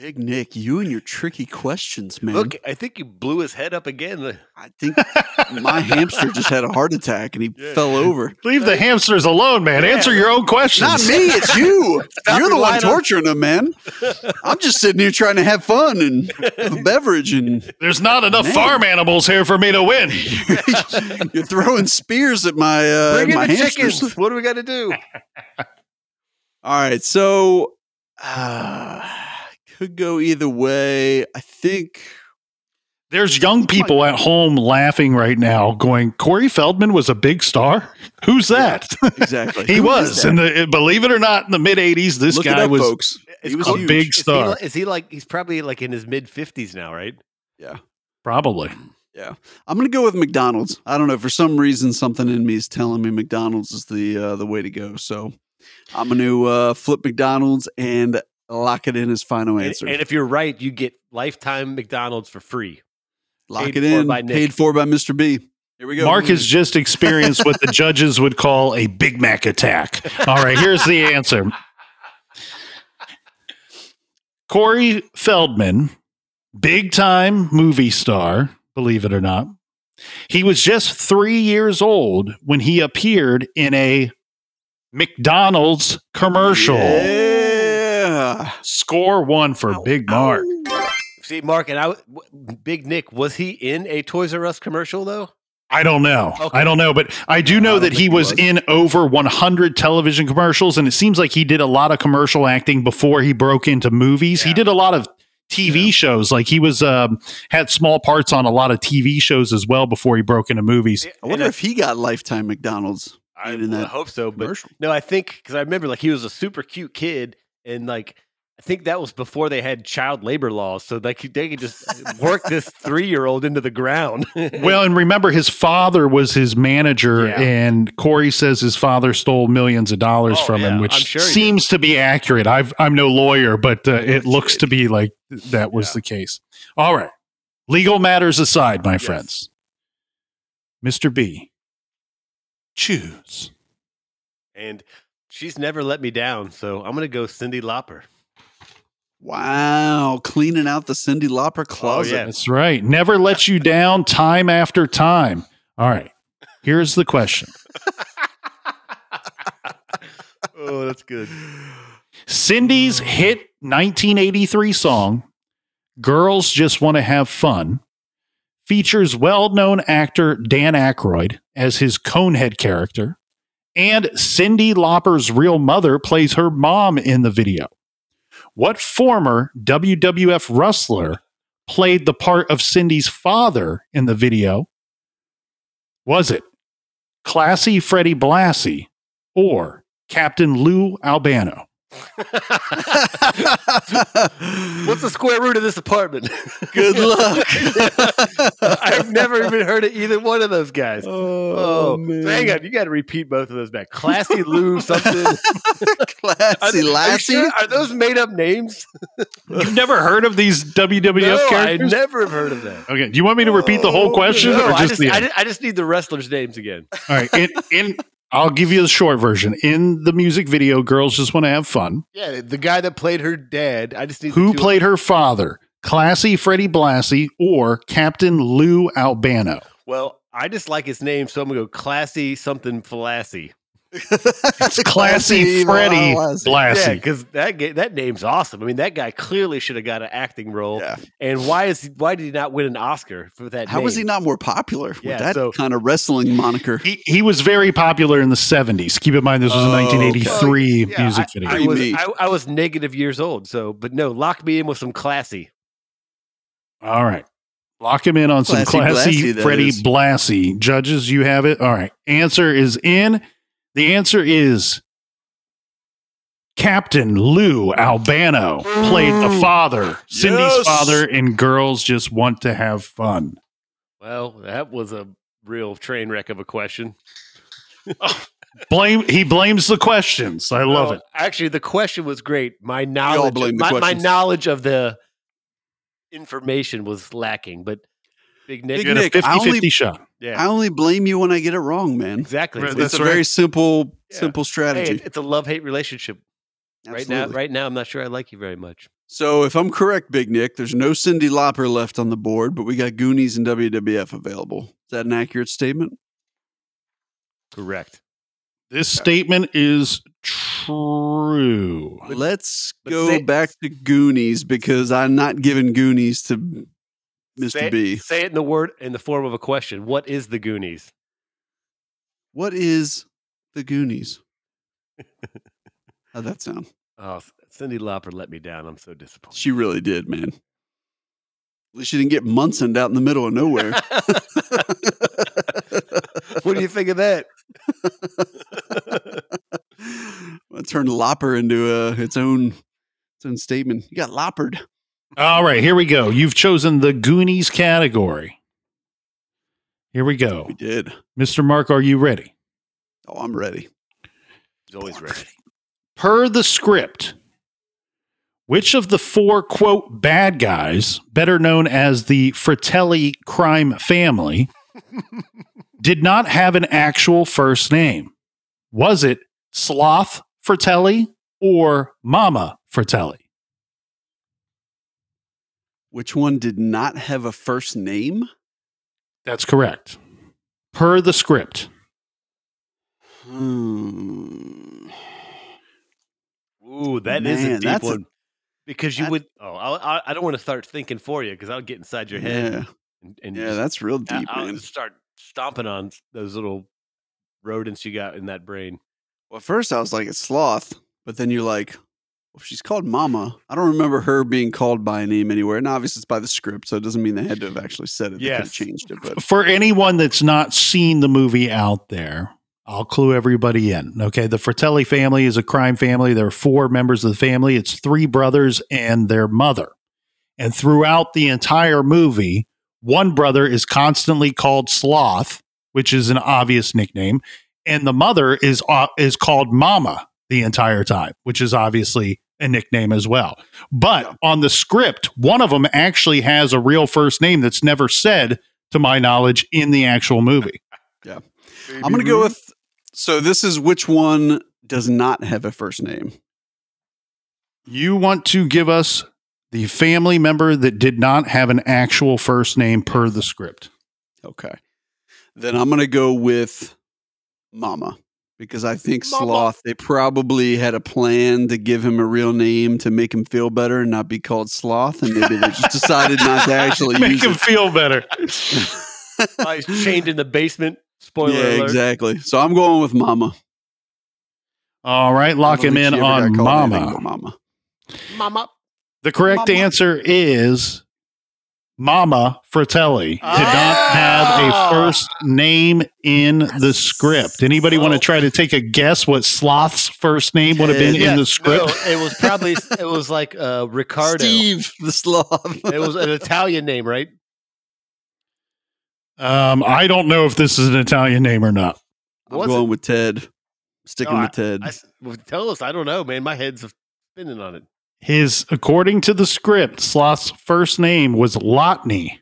Speaker 3: Big Nick, you and your tricky questions, man.
Speaker 2: Look, I think you blew his head up again.
Speaker 3: I think my hamster just had a heart attack and he
Speaker 2: Yeah.
Speaker 3: fell over.
Speaker 1: Leave the hamsters alone, man.
Speaker 2: Yeah.
Speaker 1: Answer your own questions.
Speaker 3: Not me, it's you. You're the one
Speaker 2: relying on-
Speaker 3: torturing him, man. I'm just sitting here trying to have fun and have a beverage, and
Speaker 1: There's not enough
Speaker 3: Man.
Speaker 1: farm animals here for me to win.
Speaker 3: you're throwing spears at my uh,
Speaker 2: Bring in
Speaker 3: my
Speaker 2: the
Speaker 3: hamsters.
Speaker 2: chickens. What do we got to do?
Speaker 3: All right, so uh, could go either way. I think
Speaker 1: There's young people at home laughing right now, going, Corey Feldman was a big star? Who's that?
Speaker 3: exactly
Speaker 1: he
Speaker 3: Who
Speaker 1: was.
Speaker 3: is that?
Speaker 1: In the, believe it or not, in the mid 80s, this
Speaker 3: Look
Speaker 1: guy
Speaker 3: up,
Speaker 1: was
Speaker 3: folks. He was
Speaker 2: Corey-
Speaker 1: a big
Speaker 2: Is he,
Speaker 1: star.
Speaker 2: is he like he's probably like in his mid fifties now, right?
Speaker 1: Yeah, probably.
Speaker 3: Yeah, I'm gonna go with McDonald's. I don't know for some reason something in me is telling me McDonald's is the uh, the way to go. So I'm gonna uh, flip McDonald's and lock it in as final answer.
Speaker 2: and if you're right, you get lifetime McDonald's for free.
Speaker 3: lock
Speaker 2: paid
Speaker 3: it in.
Speaker 2: by
Speaker 3: Paid for by Mr. B. Here we go.
Speaker 1: Mark has just experienced what the judges would call a Big Mac attack. All right, here's the answer Corey Feldman, big time movie star, believe it or not. He was just three years old when he appeared in a McDonald's commercial.
Speaker 3: Yeah.
Speaker 1: Score one for
Speaker 3: Ow,
Speaker 1: Big Mark.
Speaker 3: ow.
Speaker 2: See, Mark and I, Big Nick, was he in a Toys R Us commercial though?
Speaker 1: I don't know.
Speaker 2: Okay.
Speaker 1: I don't know, but I do know
Speaker 3: don't
Speaker 1: that
Speaker 3: think
Speaker 1: he
Speaker 3: he
Speaker 1: was,
Speaker 3: was.
Speaker 1: in over 100 television commercials, and it seems like he did a lot of commercial acting before he broke into movies. He did a lot of TV shows, like he was um, had small parts on a lot of TV shows as well before he broke into movies.
Speaker 3: I wonder if he got lifetime McDonald's
Speaker 2: I,
Speaker 3: in
Speaker 2: well, I hope so, but no, I think because I remember like he was a super cute kid, and like I think that was before they had child labor laws, so like they could just work this three year old into the ground.
Speaker 1: Well, and remember, his father was his manager,
Speaker 2: Yeah.
Speaker 1: and Corey says his father stole millions of dollars
Speaker 2: Oh,
Speaker 1: from
Speaker 2: yeah,
Speaker 1: him, which
Speaker 2: sure he did.
Speaker 1: seems to be accurate. I've, I'm no lawyer, but uh, it looks to be like that was
Speaker 2: Yeah.
Speaker 1: the case. All right. Legal matters aside, my
Speaker 2: Yes.
Speaker 1: friends. Mr. B, choose.
Speaker 2: and she's never let me down, so I'm gonna go Cyndi Lauper.
Speaker 3: Wow, cleaning out the Cyndi Lauper oh, closet.
Speaker 2: yeah.
Speaker 1: That's right. Never let you down time after time. All right. Here's the question
Speaker 2: oh, that's good.
Speaker 1: Cyndi's hit 1983 song, Girls Just Want to Have Fun, features well known actor Dan Aykroyd as his Conehead character, and Cyndi Lauper's real mother plays her mom in the video. What former WWF wrestler played the part of Cyndi's father in the video? Was it Classy Freddie Blassie or Captain Lou Albano?
Speaker 2: What's the square root of this apartment?
Speaker 3: Good luck.
Speaker 2: I've never even heard of either one of those guys.
Speaker 3: Oh,
Speaker 2: Oh,
Speaker 3: man.
Speaker 2: so hang on, you got to repeat both of those back. Classy Lou something. Are,
Speaker 3: Classy
Speaker 2: are you
Speaker 3: Lassie.
Speaker 2: sure? Are those made up names?
Speaker 1: You've never heard of these WWF
Speaker 2: no, I
Speaker 1: characters?
Speaker 2: never have heard of that.
Speaker 1: okay, do you want me to repeat the whole
Speaker 3: Oh,
Speaker 1: question
Speaker 2: No,
Speaker 1: or
Speaker 2: I
Speaker 1: just,
Speaker 2: just,
Speaker 1: the?
Speaker 2: I, just, I just need the wrestlers' names again.
Speaker 1: All right, in, in I'll give you the short version. In the music video, girls just want to have fun.
Speaker 2: Yeah, the guy that played her dad. I just need
Speaker 1: Who played her father? Classy Freddie Blassie or Captain Lou Albano?
Speaker 2: Well, I just like his name, so I'm gonna go classy something Falassi.
Speaker 1: It's classy Freddy oh,
Speaker 3: Lassie.
Speaker 2: Yeah,
Speaker 1: Blassie.
Speaker 2: because that ga- that name's awesome. I mean, that guy clearly should have got an acting role.
Speaker 3: Yeah.
Speaker 2: And why is he, why did he not win an Oscar for that?
Speaker 3: How was he not more popular with
Speaker 2: Yeah,
Speaker 3: that
Speaker 2: so-
Speaker 3: kind of wrestling moniker?
Speaker 1: He, he was very popular in the 70s. Keep in mind, this was a
Speaker 3: Oh, okay.
Speaker 1: 1983
Speaker 2: Yeah,
Speaker 1: music
Speaker 2: I,
Speaker 1: video.
Speaker 2: I was I, I was negative years old. So, but no, lock me in with some classy.
Speaker 1: All right. Lock him in on some
Speaker 3: Classy
Speaker 1: classy
Speaker 3: Blassie, that
Speaker 1: Freddie
Speaker 3: is.
Speaker 1: Blassie. Judges, you have it. All right. Answer is in. The answer is Captain Lou Albano played the
Speaker 3: Mm.
Speaker 1: father, Cyndi's
Speaker 3: Yes.
Speaker 1: father, in Girls Just Want to Have Fun.
Speaker 2: Well, that was a real train wreck of a question.
Speaker 1: Blame he blames the questions. I love
Speaker 2: No,
Speaker 1: it.
Speaker 2: Actually, the question was great. My knowledge, my, my knowledge of the information was lacking. But Big Nick,
Speaker 3: Big
Speaker 1: You had
Speaker 3: Nick, I
Speaker 1: 50
Speaker 3: only-
Speaker 1: 50 shot.
Speaker 2: yeah,
Speaker 3: I only blame you when I get it wrong, man.
Speaker 2: exactly.
Speaker 1: Right,
Speaker 2: So
Speaker 1: that's
Speaker 3: It's a
Speaker 1: right.
Speaker 3: very simple,
Speaker 2: Yeah.
Speaker 3: simple strategy.
Speaker 2: it- it's a love hate relationship. Right now, right now, I'm not sure I like you very much.
Speaker 3: So if I'm correct, Big Nick, there's no Cyndi Lauper left on the board, but we got Goonies and WWF available. Is that an accurate statement?
Speaker 2: Correct.
Speaker 1: This statement is true.
Speaker 3: Let's
Speaker 2: but
Speaker 3: go
Speaker 2: say-
Speaker 3: back to Goonies because I'm not giving Goonies to Mr.
Speaker 2: Say,
Speaker 3: B.
Speaker 2: say it in the word in the form of a question. What is the Goonies?
Speaker 3: What is the Goonies? How'd that sound?
Speaker 2: Oh, Cyndi Lauper let me down. I'm so disappointed.
Speaker 3: She really did, man. At least she didn't get Munson out in the middle of nowhere.
Speaker 2: what do you think of that?
Speaker 3: I turned Lopper into uh, its own its own statement. You got loppered.
Speaker 1: All right, here we go. You've chosen the Goonies category. Here we go.
Speaker 3: We did.
Speaker 1: Mr. Mark, are you ready?
Speaker 3: Oh, I'm ready.
Speaker 2: He's always ready.
Speaker 1: Per the script, which of the four, quote, bad guys, better known as the Fratelli crime family, did not have an actual first name? Was it Sloth Fratelli or Mama Fratelli?
Speaker 3: Which one did not have a first name?
Speaker 1: That's correct. Per the script.
Speaker 3: Hmm.
Speaker 2: Ooh, that is a deep
Speaker 3: that's a-
Speaker 2: one. because you
Speaker 3: that-
Speaker 2: would. Oh, I, I, I don't want to start thinking for you because I'll get inside your head.
Speaker 3: Yeah,
Speaker 2: And, and
Speaker 3: yeah,
Speaker 2: just-
Speaker 3: that's real deep,
Speaker 2: I'll
Speaker 3: man.
Speaker 2: start stomping on those little rodents you got in that brain.
Speaker 3: Well, at first I was like, it's sloth, but then you're like, well, she's called Mama. I don't remember her being called by a name anywhere, and obviously it's by the script, so it doesn't mean they had to have actually said it. They could have changed it, but
Speaker 1: For anyone that's not seen the movie out there, I'll clue everybody in. Okay. The Fratelli family is a crime family. There are four members of the family, it's three brothers and their mother. And throughout the entire movie, one brother is constantly called Sloth, which is an obvious nickname, and the mother is uh, is called Mama the entire time, which is obviously a nickname as well. But
Speaker 3: Yeah.
Speaker 1: on the script, one of them actually has a real first name that's never said, to my knowledge, in the actual movie. Yeah.
Speaker 3: I'm going to go with. So this is which one does not have a first name?
Speaker 1: You want to give us the family member that did not have an actual first name per the script.
Speaker 3: Okay, then I'm going to go with Mama because I think
Speaker 2: Mama.
Speaker 3: Sloth. They probably had a plan to give him a real name to make him feel better and not be called Sloth, and maybe they just decided not to actually
Speaker 1: Make
Speaker 3: use
Speaker 1: him
Speaker 3: it.
Speaker 1: feel better.
Speaker 2: He's chained in the basement. Spoiler
Speaker 3: yeah,
Speaker 2: alert.
Speaker 3: exactly. So I'm going with Mama.
Speaker 1: All right, lock him in on
Speaker 3: got called anything
Speaker 1: Mama.
Speaker 3: Mama.
Speaker 2: Mama.
Speaker 1: The correct
Speaker 3: Mama.
Speaker 1: answer is Mama Fratelli did not have a
Speaker 2: Ah.
Speaker 1: first name in the script. Anybody want to
Speaker 2: Oh.
Speaker 1: try to take a guess what Sloth's first name would have been
Speaker 3: Yeah,
Speaker 1: in the script?
Speaker 2: no, it was probably it was like uh, Ricardo.
Speaker 3: Steve the Sloth.
Speaker 2: It was an Italian name, right?
Speaker 1: Um, I don't know if this is an Italian name or not.
Speaker 3: I'm
Speaker 2: Was
Speaker 3: going
Speaker 2: it?
Speaker 3: with Ted. Sticking
Speaker 2: No,
Speaker 3: with Ted.
Speaker 2: I s- well, tell us. I don't know, man. My head's spinning on it.
Speaker 1: His, according to the script, Sloth's first name was Lotney.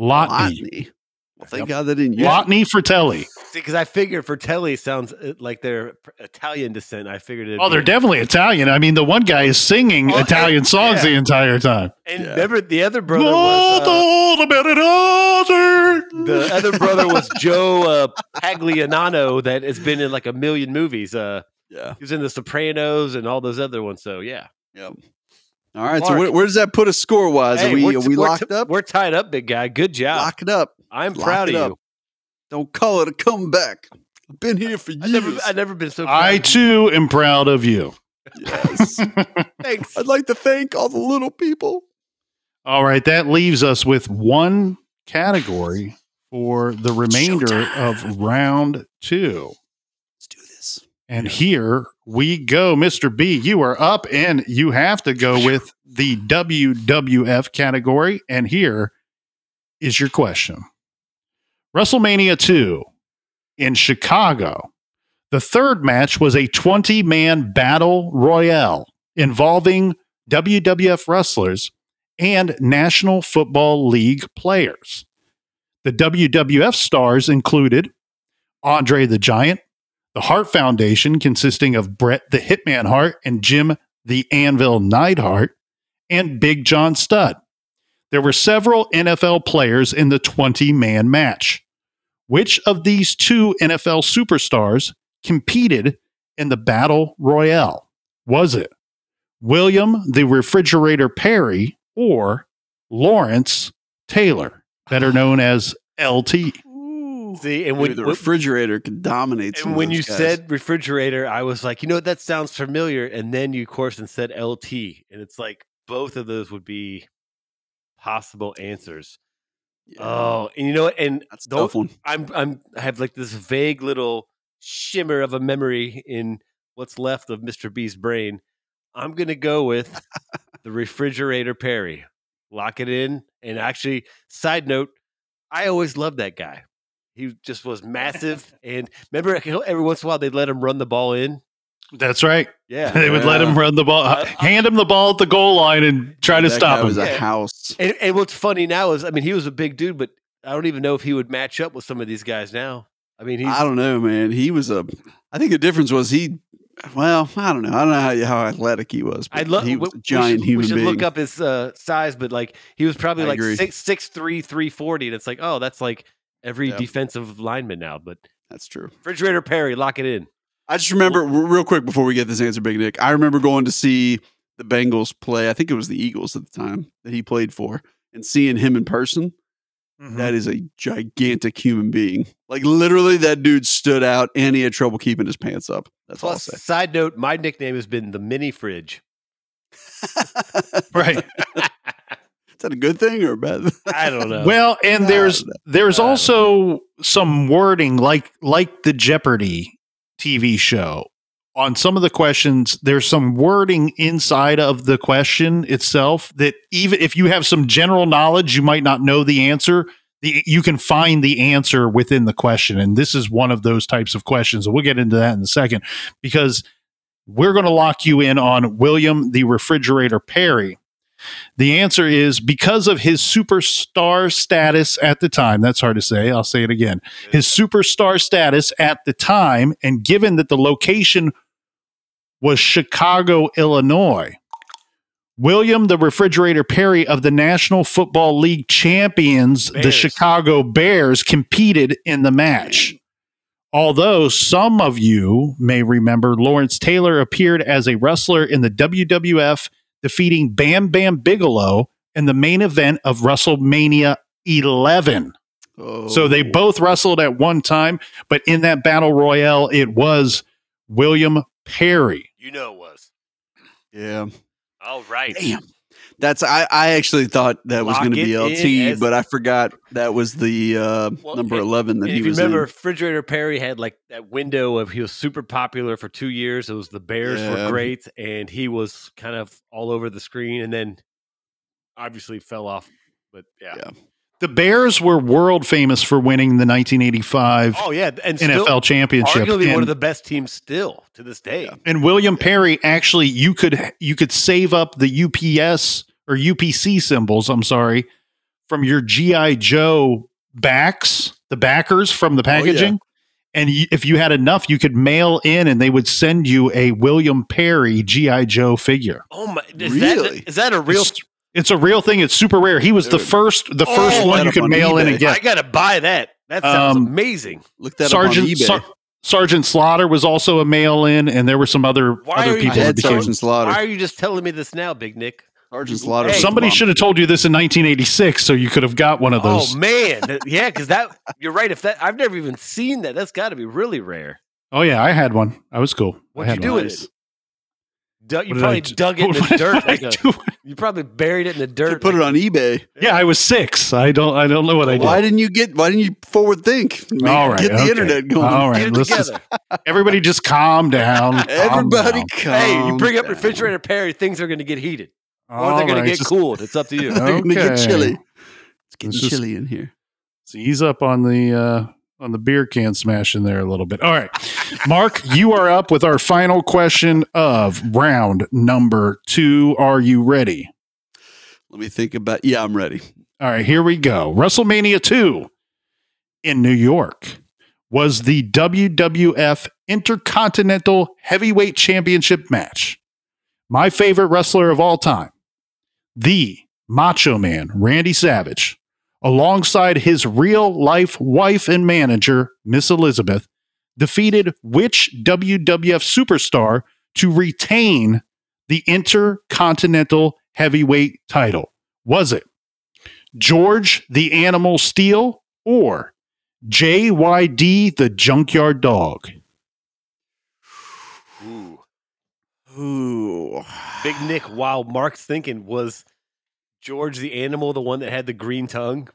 Speaker 1: Lotney.
Speaker 3: Lotney. Well, thank
Speaker 1: Yep.
Speaker 3: God they didn't use
Speaker 1: Lotney Fratelli.
Speaker 2: See, because I figured Fratelli sounds uh, like they're Italian descent. I figured it.
Speaker 1: Oh, they're definitely Italian. I mean, the one guy is singing
Speaker 2: Oh,
Speaker 1: Italian
Speaker 2: and-
Speaker 1: songs
Speaker 2: yeah.
Speaker 1: the entire time.
Speaker 2: And
Speaker 3: Yeah.
Speaker 2: remember, the other brother was uh, the other brother was Joe uh, Pantoliano that has been in like a million movies. Uh,
Speaker 3: Yeah.
Speaker 2: he was in The Sopranos and all those other ones. So yeah,
Speaker 3: Yep. All right. so where, where does that put us score wise?
Speaker 2: Hey,
Speaker 3: are we
Speaker 2: we're,
Speaker 3: we locked
Speaker 2: t-
Speaker 3: up?
Speaker 2: We're tied up, big guy. Good job.
Speaker 3: Lock it up.
Speaker 2: I'm
Speaker 3: lock
Speaker 2: proud of
Speaker 3: it
Speaker 2: you.
Speaker 3: Don't call it a comeback. I've been here for years.
Speaker 2: I never, I never been so. Proud
Speaker 1: I too am proud of you.
Speaker 3: yes.
Speaker 2: Thanks.
Speaker 3: I'd like to thank all the little people.
Speaker 1: All right, that leaves us with one category for the remainder of round two.
Speaker 3: Let's do this.
Speaker 1: And here we go, Mr. B. You are up, and you have to go with the WWF category. And here is your question WrestleMania 2 in Chicago. The third match was a 20 man battle royale involving WWF wrestlers and National Football League players. The WWF stars included Andre the Giant, the Hart Foundation, consisting of Bret the Hitman Hart and Jim the Anvil Neidhart, and Big John Studd. There were several NFL players in the 20 man match. Which of these two NFL superstars competed in the Battle Royale? Was it William the Refrigerator Perry or Lawrence Taylor, better known as LT?
Speaker 2: See, and
Speaker 3: When,
Speaker 2: when,
Speaker 3: the
Speaker 2: when-
Speaker 3: refrigerator could dominate.
Speaker 2: and when you
Speaker 3: guys.
Speaker 2: said refrigerator, I was like, you know that sounds familiar. And then you, of course, and said LT, and it's like both of those would be possible answers.
Speaker 3: Yeah,
Speaker 2: Oh, and you know? And
Speaker 3: that's tough one.
Speaker 2: I'm I'm I have like this vague little shimmer of a memory in what's left of Mr. B's brain. I'm gonna go with the refrigerator Perry. Lock it in. And actually, side note, I always loved that guy. He just was massive. and remember, every once in a while they'd let him run the ball in.
Speaker 1: That's right.
Speaker 2: Yeah.
Speaker 1: They would let him run the ball,
Speaker 2: Uh,
Speaker 1: hand him the ball at the goal line, and try to stop him.
Speaker 3: was a
Speaker 2: Yeah.
Speaker 3: house.
Speaker 2: And, and what's funny now is, I mean, he was a big dude, but I don't even know if he would match up with some of these guys now. I mean, he's
Speaker 3: I don't know, man. He was a. I think the difference was he. Well, I don't know. I don't know how, how athletic he was. But
Speaker 2: I'd love.
Speaker 3: he was a giant
Speaker 2: we should,
Speaker 3: human
Speaker 2: we should
Speaker 3: being.
Speaker 2: look up his uh, size, but like he was probably
Speaker 3: I
Speaker 2: like
Speaker 3: agree.
Speaker 2: six six three three forty, and it's like, oh, that's like every
Speaker 3: Yeah.
Speaker 2: defensive lineman now. But
Speaker 3: That's true.
Speaker 2: refrigerator Perry, lock it in.
Speaker 3: I just remember real quick before we get this answer, Big Nick. I remember going to see the Bengals play. I think it was the Eagles at the time that he played for, and seeing him in person.
Speaker 1: Mhm.
Speaker 3: That is a gigantic human being. Like literally, that dude stood out, and he had trouble keeping his pants up. That's all I'll say.
Speaker 2: side note, my nickname has been the mini fridge.
Speaker 1: right.
Speaker 3: Is that a good thing or a bad? thing?
Speaker 2: I don't know.
Speaker 1: Well, and there's there's also some wording like like the Jeopardy TV show. On some of the questions, there's some wording inside of the question itself that even if you have some general knowledge, you might not know the answer. The, you can find the answer within the question, and this is one of those types of questions. We'll get into that in a second because we're going to lock you in on William the Refrigerator Perry. The answer is because of his superstar status at the time. That's hard to say. I'll say it again. His superstar status at the time, and given that the location was Chicago, Illinois, William the Refrigerator Perry of the National Football League champions, the Chicago Bears, competed in the match. Although some of you may remember, Lawrence Taylor appeared as a wrestler in the WWF, defeating Bam Bam Bigelow in the main event of WrestleMania 11.
Speaker 3: Oh.
Speaker 1: So they oh. both wrestled at one time, but in that battle royale, it was William Perry.
Speaker 2: you know it was.
Speaker 3: Yeah.
Speaker 2: All right.
Speaker 3: Damn. That's I, I actually thought that was going to be LT, but I forgot that was the uh,
Speaker 2: Well,
Speaker 3: number
Speaker 2: and-
Speaker 3: eleven that he
Speaker 2: if you
Speaker 3: was
Speaker 2: remember,
Speaker 3: in.
Speaker 2: Refrigerator Perry had like that window of he was super popular for two years. It was the Bears
Speaker 3: Yeah.
Speaker 2: were great, and he was kind of all over the screen, and then obviously fell off. But yeah,
Speaker 3: Yeah.
Speaker 1: The Bears were world famous for winning the 1985
Speaker 2: oh yeah, and
Speaker 1: NFL
Speaker 2: still
Speaker 1: championship.
Speaker 2: arguably one of the best teams still to this day.
Speaker 3: Yeah.
Speaker 1: and William Perry actually you could you could save up the UPS or UPC symbols, I'm sorry, from your GI Joe backs, the backers from the
Speaker 3: Oh, yeah.
Speaker 1: packaging. And y- if you had enough, you could mail in, and they would send you a William Perry GI Joe figure.
Speaker 2: Oh my! Is
Speaker 3: Really?
Speaker 2: that is that a real?
Speaker 1: It's, it's a real thing. It's super rare. He was the first, the
Speaker 2: Oh,
Speaker 1: first one you could
Speaker 3: on
Speaker 1: mail in and get.
Speaker 2: I gotta buy that. That sounds
Speaker 1: Um,
Speaker 2: amazing.
Speaker 3: Look that
Speaker 1: Sergeant
Speaker 3: up on eBay.
Speaker 1: Sar- Sergeant Slaughter was also a mail in, and there were some other
Speaker 2: Why
Speaker 1: other
Speaker 3: I
Speaker 1: people.
Speaker 2: just
Speaker 1: that
Speaker 3: had
Speaker 1: became-
Speaker 3: Sergeant Slaughter.
Speaker 2: Why are you just telling me this now, Big Nick?
Speaker 3: Sergeant Slaughter.
Speaker 2: Hey,
Speaker 1: Somebody should have told you this in 1986, so you could have got one of those.
Speaker 2: Oh man, yeah, because that you're right. If that I've never even seen that, that's got to be really rare.
Speaker 1: Oh yeah, I had one. I was cool.
Speaker 2: What'd you
Speaker 1: had
Speaker 2: do
Speaker 1: one.
Speaker 2: with it? Dug- you
Speaker 1: What did I
Speaker 2: probably
Speaker 1: do?
Speaker 2: dug it in the dirt. Like a, you probably buried it in the dirt.
Speaker 3: Should put it on eBay.
Speaker 1: Yeah, I was six. I don't. I don't know what I did.
Speaker 3: Why didn't you get? Why didn't you forward think? Make-
Speaker 1: All right,
Speaker 3: get the
Speaker 1: okay.
Speaker 3: internet going.
Speaker 1: All right,
Speaker 2: Get it
Speaker 1: let's just- everybody just calm down. calm
Speaker 3: Everybody,
Speaker 1: down.
Speaker 3: come
Speaker 2: hey, you bring up
Speaker 3: down.
Speaker 2: refrigerator Perry, things are going to get heated, or they're going
Speaker 1: right,
Speaker 2: to get
Speaker 1: just-
Speaker 2: cooled. It's up to you.
Speaker 3: They're gonna get chilly. It's getting
Speaker 1: Let's just-
Speaker 3: chilly in here.
Speaker 1: So ease up on the uh, on the beer can smashing there a little bit. All right, Mark, you are up with our final question of round number two. Are you ready?
Speaker 3: Let me think about. Yeah, I'm ready.
Speaker 1: All right, here we go. WrestleMania 2 in New York was the WWF Intercontinental Heavyweight Championship match. My favorite wrestler of all time, the Macho Man, Randy Savage, alongside his real life wife and manager, Miss Elizabeth, defeated which WWF superstar to retain the Intercontinental Heavyweight title? Was it George the Animal Steele or JYD the Junkyard Dog?
Speaker 2: Ooh.
Speaker 3: Ooh,
Speaker 2: Big Nick, while Mark's thinking, was George the animal the one that had the green tongue?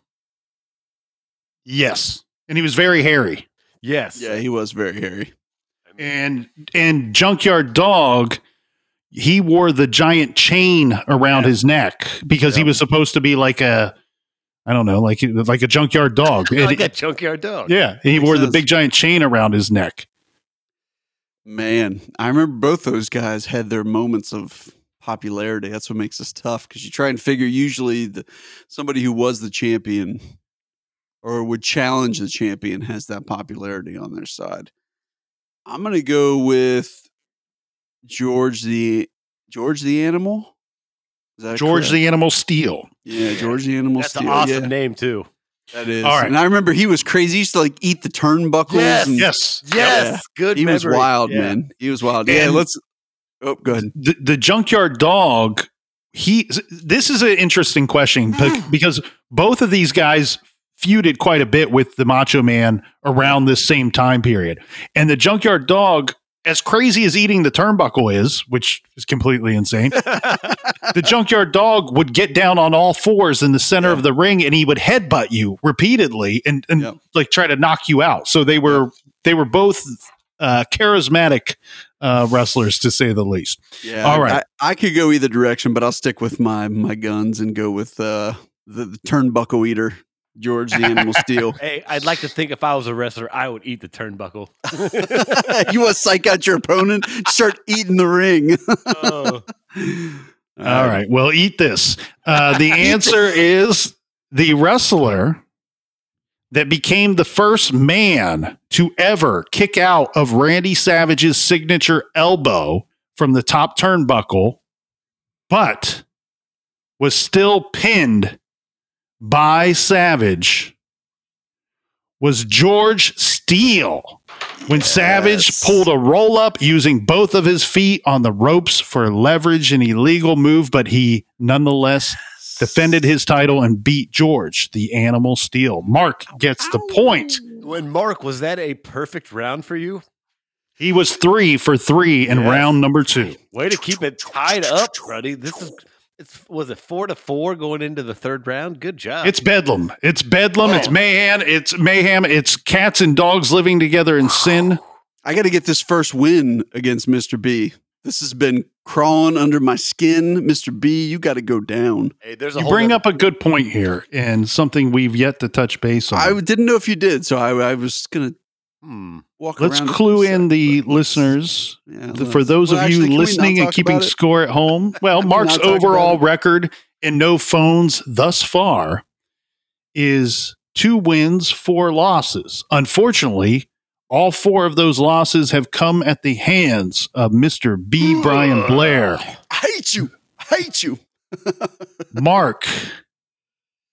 Speaker 1: Yes. And he was very hairy.
Speaker 2: Yes.
Speaker 3: Yeah, he was very hairy.
Speaker 1: And and Junkyard Dog, he wore the giant chain around
Speaker 2: Yeah.
Speaker 1: his neck because he was supposed to be like a I don't know, like like a junkyard dog. And-
Speaker 2: like a junkyard dog.
Speaker 1: yeah, he
Speaker 3: Makes
Speaker 1: wore the big giant chain around his neck.
Speaker 3: Man, I remember both those guys had their moments of popularity. That's what makes this tough because you try and figure usually the somebody who was the champion or would challenge the champion has that popularity on their side. I'm gonna go with George the George the Animal. Is that
Speaker 1: George
Speaker 3: correct?
Speaker 1: the Animal Steele.
Speaker 3: yeah George the Animal.
Speaker 2: That's
Speaker 3: Steele.
Speaker 2: an awesome
Speaker 3: yeah,
Speaker 2: name too.
Speaker 3: that is.
Speaker 1: All right.
Speaker 3: And I remember he was crazy. He used to like eat the turnbuckles.
Speaker 2: Yes,
Speaker 3: and
Speaker 1: Yes.
Speaker 2: Yes, good.
Speaker 3: he was wild,
Speaker 2: Yeah.
Speaker 3: man. He was wild. Yeah,
Speaker 1: And-
Speaker 3: let's. Oh, good.
Speaker 1: the, the junkyard dog he this is an interesting question because both of these guys feuded quite a bit with the macho man around this same time period and the junkyard dog as crazy as eating the turnbuckle is which is completely insane the junkyard dog would get down on all fours in the center of the ring and he would headbutt you repeatedly and, and
Speaker 3: Yep.
Speaker 1: like try to knock you out so they were they were both uh, charismatic uh, wrestlers to say the least
Speaker 3: Yeah.
Speaker 1: All right.
Speaker 3: I, I could go either direction, but I'll stick with my my guns and go with uh, the, the turnbuckle eater, George the Animal Steele.
Speaker 2: Hey, I'd like to think if I was a wrestler, I would eat the turnbuckle.
Speaker 3: you want to psych out your opponent? Start eating the ring.
Speaker 2: Oh.
Speaker 1: All right. Well, eat this. Uh, the answer is the wrestler that became the first man to ever kick out of Randy Savage's signature elbow from the top turnbuckle, but was still pinned by Savage was George Steele. When Savage pulled a roll up using both of his feet on the ropes for leverage, an illegal move, but he nonetheless defended his title and beat George, the animal Steele. Mark gets the point.
Speaker 2: When Mark, was that a perfect round for you?
Speaker 1: He was three for three in
Speaker 2: Yes.
Speaker 1: round number two.
Speaker 2: Way to keep it tied up, buddy. This is it's was it four to four going into the third round? Good job.
Speaker 1: It's bedlam. It's bedlam. It's
Speaker 2: Oh.
Speaker 1: mayhem. It's mayhem. It's cats and dogs living together in sin.
Speaker 3: I got to get this first win against Mr. B. This has been crawling under my skin, Mr. B. You got to go down.
Speaker 2: hey, there's a
Speaker 1: You
Speaker 2: whole
Speaker 1: bring up a good point here and something we've yet to touch base on.
Speaker 3: I didn't know if you did, so I, I was gonna
Speaker 2: Hmm.
Speaker 1: Let's clue in the
Speaker 3: let's-
Speaker 1: listeners
Speaker 3: yeah,
Speaker 1: The- for those
Speaker 3: well,
Speaker 1: of
Speaker 3: actually,
Speaker 1: you listening and keeping score at home, well, Mark's
Speaker 3: not talk about
Speaker 1: overall record in no phones thus far is two wins, four losses. Unfortunately, All four of those losses have come at the hands of Mr. B. Brian Blair.
Speaker 3: I hate you. I hate you.
Speaker 1: Mark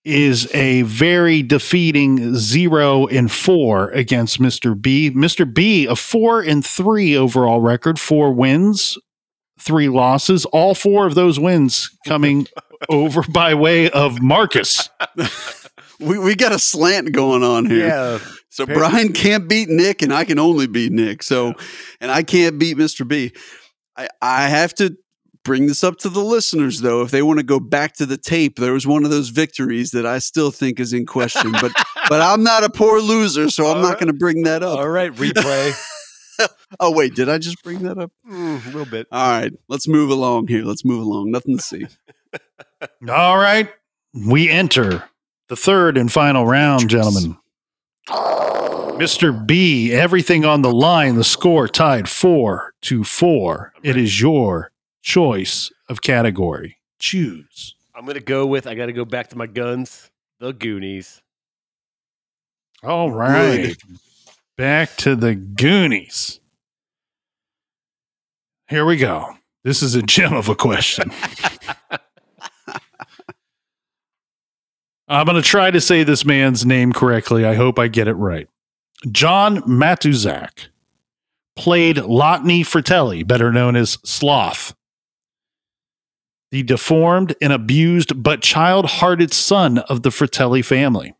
Speaker 1: is a very defeating zero and four against Mr. B. Mr. B, a four and three overall record, four wins, three losses. All four of those wins coming over by way of Marcus.
Speaker 3: We we got a slant going on here.
Speaker 2: Yeah.
Speaker 3: So
Speaker 2: Fair.
Speaker 3: Brian can't beat Nick, and I can only beat Nick. So, and I can't beat Mr. B. I I have to bring this up to the listeners though. If they want to go back to the tape, there was one of those victories that I still think is in question. But but I'm not a poor loser, so I'm
Speaker 2: All
Speaker 3: not
Speaker 2: right.
Speaker 3: going to bring that up.
Speaker 2: All right, replay.
Speaker 3: Oh wait, did I just bring that up?
Speaker 2: Mm, a little bit.
Speaker 3: All right, let's move along here. Let's move along. Nothing to see.
Speaker 1: All right. We enter the third and final round, gentlemen. Mr. B, everything on the line. The score tied four to four. It is your choice of category. Choose.
Speaker 2: I'm gonna go with. I got to go back to my guns. The Goonies.
Speaker 1: All right. Back to the Goonies. Here we go. This is a gem of a question. I'm going to try to say this man's name correctly. I hope I get it right. John Matuszak played Lotney Fratelli, better known as Sloth, the deformed and abused but child hearted son of the Fratelli family.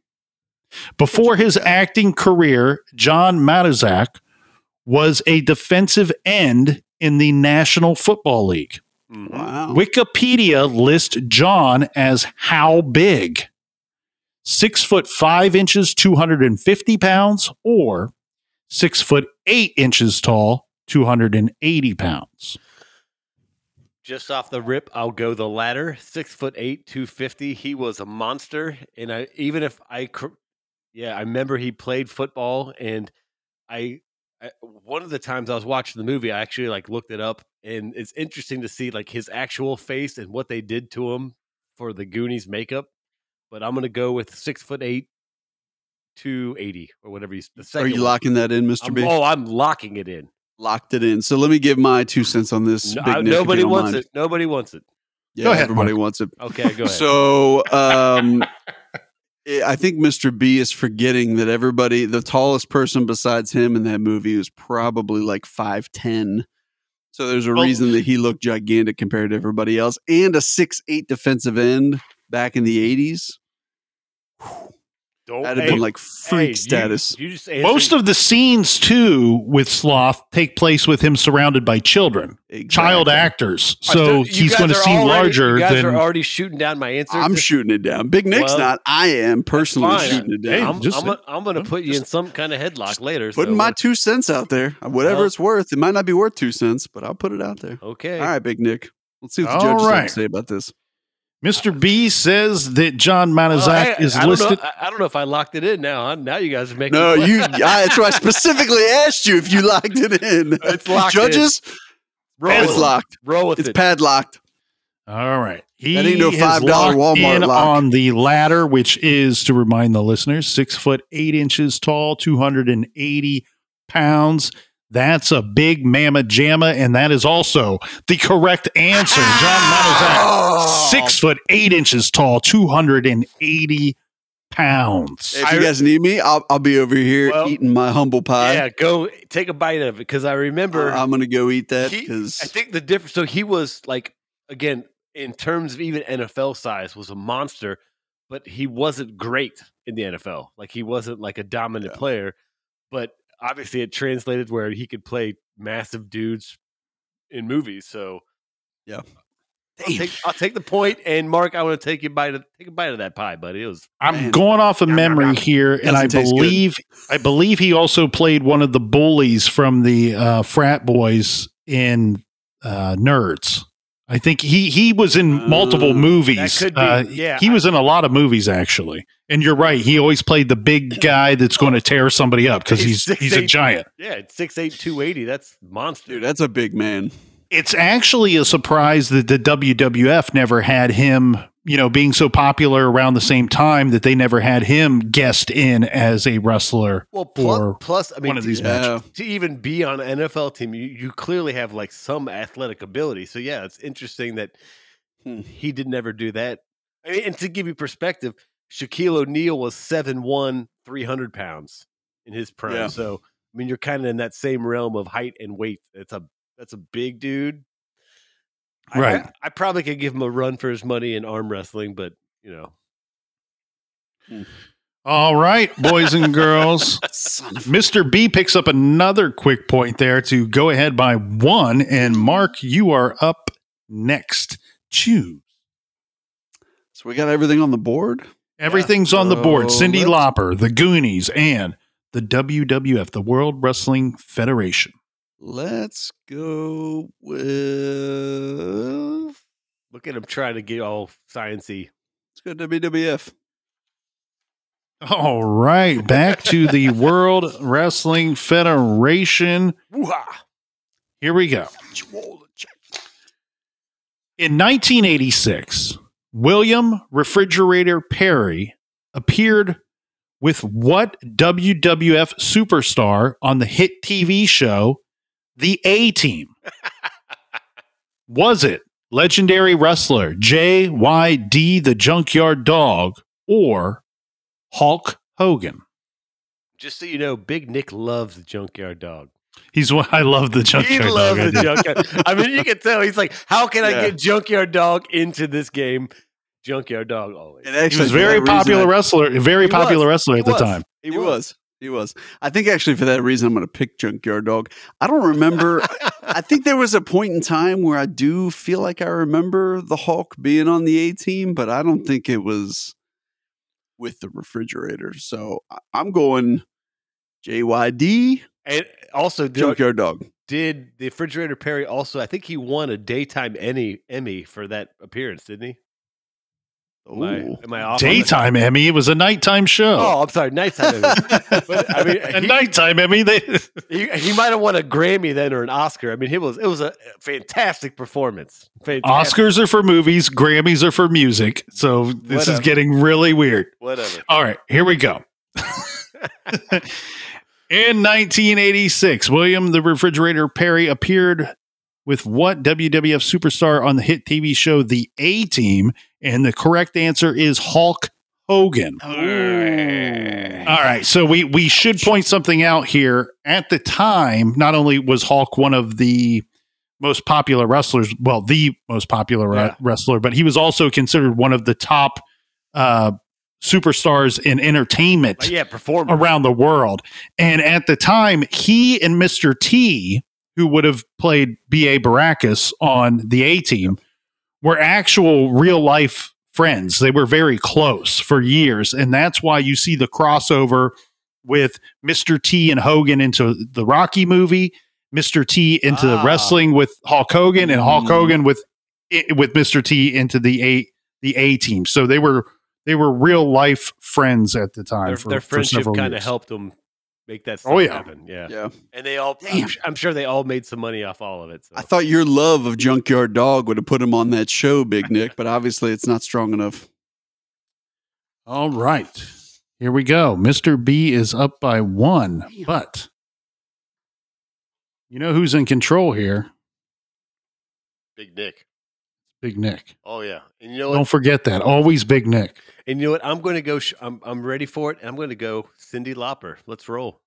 Speaker 1: Before his acting career, John Matuszak was a defensive end in the National Football League.
Speaker 2: Mhm.
Speaker 3: Wow.
Speaker 1: Wikipedia lists John as how big? Six foot five inches, 250 pounds, or six foot eight inches tall, 280 pounds.
Speaker 2: Just off the rip, I'll go the latter. Six foot eight, two fifty. He was a monster, and I even if I, yeah, I remember he played football, and I, I, one of the times I was watching the movie, I actually like looked it up, and it's interesting to see like his actual face and what they did to him for the Goonies makeup. But I'm gonna go with six foot eight, two eighty, or whatever you. The
Speaker 3: Are
Speaker 2: second
Speaker 3: you
Speaker 2: one.
Speaker 3: locking that in, Mr.
Speaker 2: I'm-
Speaker 3: B?
Speaker 2: oh, I'm locking it in.
Speaker 3: Locked it in. So let me give my two cents on this.
Speaker 2: No-
Speaker 3: Big
Speaker 2: I-
Speaker 3: Nick,
Speaker 2: nobody wants
Speaker 3: mind.
Speaker 2: it. Nobody wants it.
Speaker 3: Yeah,
Speaker 1: Go ahead,
Speaker 3: everybody
Speaker 1: Mark.
Speaker 3: wants it.
Speaker 2: Okay, go ahead.
Speaker 3: So um, I I think Mr. B is forgetting that everybody, the tallest person besides him in that movie was probably like 5'10. So there's a
Speaker 1: Well-
Speaker 3: reason that he looked gigantic compared to everybody else and a six eight defensive end back in the 80s.
Speaker 2: Don't
Speaker 3: That'd have
Speaker 2: hey,
Speaker 3: been like freak
Speaker 2: hey,
Speaker 3: status.
Speaker 2: You, just
Speaker 1: Most of the scenes, too, with Sloth take place with him surrounded by children, child actors. So
Speaker 2: still- you
Speaker 1: he's going to seem
Speaker 2: already-
Speaker 1: larger
Speaker 2: You guys
Speaker 1: than.
Speaker 2: are already shooting down my answer.
Speaker 3: I'm shooting it down. Big Nick's
Speaker 2: Well,
Speaker 3: not. I am personally shooting it
Speaker 1: Hey,
Speaker 3: down.
Speaker 2: I'm,
Speaker 1: just
Speaker 2: I'm,
Speaker 1: say-
Speaker 2: a, I'm going to put you in some kind of headlock later.
Speaker 3: Putting
Speaker 2: so
Speaker 3: my two cents out there. Whatever
Speaker 2: Well-
Speaker 3: it's worth. It might not be worth two cents, but I'll put it out there.
Speaker 2: okay.
Speaker 3: All right, Big Nick. Let's see what the
Speaker 1: All
Speaker 3: judges have to say about this.
Speaker 1: Mr. B says that John
Speaker 2: Well,
Speaker 1: Manizak
Speaker 2: hey,
Speaker 1: is
Speaker 2: I don't
Speaker 1: listed.
Speaker 2: Know, I, I don't know if I locked it in now. Now you guys are making.
Speaker 3: No, you. I, that's why I specifically asked you if you locked it in.
Speaker 2: It's locked in.
Speaker 3: Judges,
Speaker 2: roll
Speaker 3: it's
Speaker 2: with it.
Speaker 3: locked.
Speaker 2: Roll with
Speaker 3: It's
Speaker 2: it.
Speaker 3: padlocked.
Speaker 1: All right. He
Speaker 3: That ain't no
Speaker 1: has
Speaker 3: $5 Walmart
Speaker 1: in
Speaker 3: lock.
Speaker 1: on the ladder, which is to remind the listeners, six foot eight inches tall, 280 pounds. That's a big mamma jamma, and that is also the correct answer. John Manizak,
Speaker 3: Oh.
Speaker 1: six foot eight inches tall, 280 pounds.
Speaker 3: If you guys need me, I'll, I'll be over here
Speaker 2: Well,
Speaker 3: eating my humble pie.
Speaker 2: yeah, go take a bite of it because I remember.
Speaker 3: Uh, I'm gonna go eat that because
Speaker 2: I think the difference. So he was like again in terms of even NFL size was a monster, but he wasn't great in the NFL. Like he wasn't like a dominant
Speaker 3: Yeah.
Speaker 2: player, but obviously it translated where he could play massive dudes in movies. So I'll take, I'll take the point. And Mark, I want to take you bite of, take a bite of that pie, buddy. It was
Speaker 1: I'm
Speaker 3: Man.
Speaker 1: going off of
Speaker 3: Nom, nom,
Speaker 1: memory
Speaker 3: nom.
Speaker 1: here, and I
Speaker 3: Doesn't taste good.
Speaker 1: believe I believe he also played one of the bullies from the uh, frat boys in uh, Nerds. I think he he was in multiple
Speaker 3: Uh,
Speaker 1: movies.
Speaker 2: that could be,
Speaker 1: Uh,
Speaker 2: yeah.
Speaker 1: he was in a lot of movies actually. And you're right. He always played the big guy that's going to tear somebody up because he's
Speaker 2: He's
Speaker 1: he's a giant.
Speaker 2: yeah, it's six eight two eighty. That's monster.
Speaker 3: dude, that's a big man.
Speaker 1: It's actually a surprise that the WWF never had him you know, being so popular around the same time that they never had him guest in as a wrestler.
Speaker 2: Well, plus,
Speaker 1: for
Speaker 2: plus I mean,
Speaker 1: one of these
Speaker 2: to,
Speaker 1: matches.
Speaker 3: Yeah.
Speaker 2: to even be on an NFL team, you, you clearly have like some athletic ability. So yeah, it's interesting that
Speaker 3: Hmm.
Speaker 2: he did never do that. I mean, and to give you perspective, Shaquille O'Neal was 7'1", 300 pounds in his prime.
Speaker 3: Yeah.
Speaker 2: So I mean, you're kind of in that same realm of height and weight. It's a that's a big dude. I-
Speaker 1: Right.
Speaker 2: I, I probably could give him a run for his money in arm wrestling, but you know, hmm.
Speaker 1: All right, boys and girls. Mr. B picks up another quick point there to go ahead by one. And Mark, you are up next. Choose.
Speaker 3: So we got everything on the board.
Speaker 1: Everything's on the board. Cyndi
Speaker 3: let's-
Speaker 1: Lauper, the Goonies, and the WWF, the World Wrestling Federation.
Speaker 3: Let's go with.
Speaker 2: look at him trying to get all sciency.
Speaker 3: Let's go WWF.
Speaker 1: All right, back to the World Wrestling Federation.
Speaker 2: Woo-ha!
Speaker 1: Here we go. In 1986, William Refrigerator Perry appeared with what WWF superstar on the hit TV show The A Team? Was it legendary wrestler JYD the Junkyard Dog or Hulk Hogan?
Speaker 2: Just so you know, Big Nick loves the Junkyard Dog.
Speaker 1: He's what I love the
Speaker 2: He
Speaker 1: Junkyard
Speaker 2: loves
Speaker 1: Dog. I
Speaker 2: the
Speaker 1: do.
Speaker 2: Junkyard. I mean, you can tell he's like, how can I get Junkyard Dog into this game? Junkyard Dog always.
Speaker 3: And
Speaker 1: He was
Speaker 3: for
Speaker 1: very popular
Speaker 3: I-
Speaker 1: wrestler, very
Speaker 2: He was.
Speaker 1: popular wrestler
Speaker 2: He
Speaker 1: at the
Speaker 2: was.
Speaker 1: time.
Speaker 3: He was. He was. I think actually for that reason, I'm going to pick Junkyard Dog. I don't remember. I think there was a point in time where I do feel like I remember the Hulk being on the A team, but I don't think it was with the refrigerator. So I'm going JYD
Speaker 2: and also,
Speaker 3: Junkyard Dog.
Speaker 2: did the refrigerator Perry also? I think he won a daytime Emmy Emmy for that appearance, didn't he? Am I, am I off?
Speaker 1: Daytime Emmy. It was a nighttime show.
Speaker 2: Oh, I'm sorry, nighttime Emmy. but I mean,
Speaker 1: a
Speaker 2: he-
Speaker 1: nighttime Emmy. They,
Speaker 2: he, he might have won a Grammy then or an Oscar. I mean, it was it was a fantastic performance. Fantastic.
Speaker 1: Oscars are for movies. Grammys are for music. So this is getting really weird.
Speaker 2: whatever.
Speaker 1: All right, here we go. In 1986, William the Refrigerator Perry appeared with what WWF superstar on the hit TV show The A Team? And the correct answer is Hulk Hogan. All right, so we we should point something out here. At the time, not only was Hulk one of the most popular wrestlers, well, the most popular
Speaker 2: Yeah.
Speaker 1: wrestler, but he was also considered one of the top uh, superstars in entertainment
Speaker 2: But yeah,
Speaker 1: around the world. And at the time, he and Mr. T, who would have played B.A. Baracus on the A team, were actual real life friends. They were very close for years. And that's why you see the crossover with Mr. T and Hogan into the Rocky movie, Mr. T into
Speaker 2: Ah.
Speaker 1: wrestling with Hulk Hogan, and Hulk
Speaker 3: Mm.
Speaker 1: Hogan with with Mr. T into the A the A team. So they were they were real life friends at the time.
Speaker 2: their,
Speaker 1: for,
Speaker 2: their friendship kind of helped them make that oh, stuff
Speaker 1: Oh, yeah.
Speaker 2: happen. Yeah.
Speaker 3: Yeah.
Speaker 2: And they all, I'm, I'm sure they all made some money off all of it. So.
Speaker 3: I thought your love of Junkyard Dog would have put him on that show, Big Nick, but obviously it's not strong enough.
Speaker 1: All right. Here we go. Mr. B is up by one,
Speaker 3: Damn.
Speaker 1: but you know who's in control here?
Speaker 2: Big Nick.
Speaker 1: Big Nick.
Speaker 2: Oh yeah. And you know
Speaker 1: Don't forget that. Always Big Nick.
Speaker 2: And you know what? I'm going to go. Sh- I'm I'm ready for it. And I'm going to go Cyndi Lauper. Let's roll.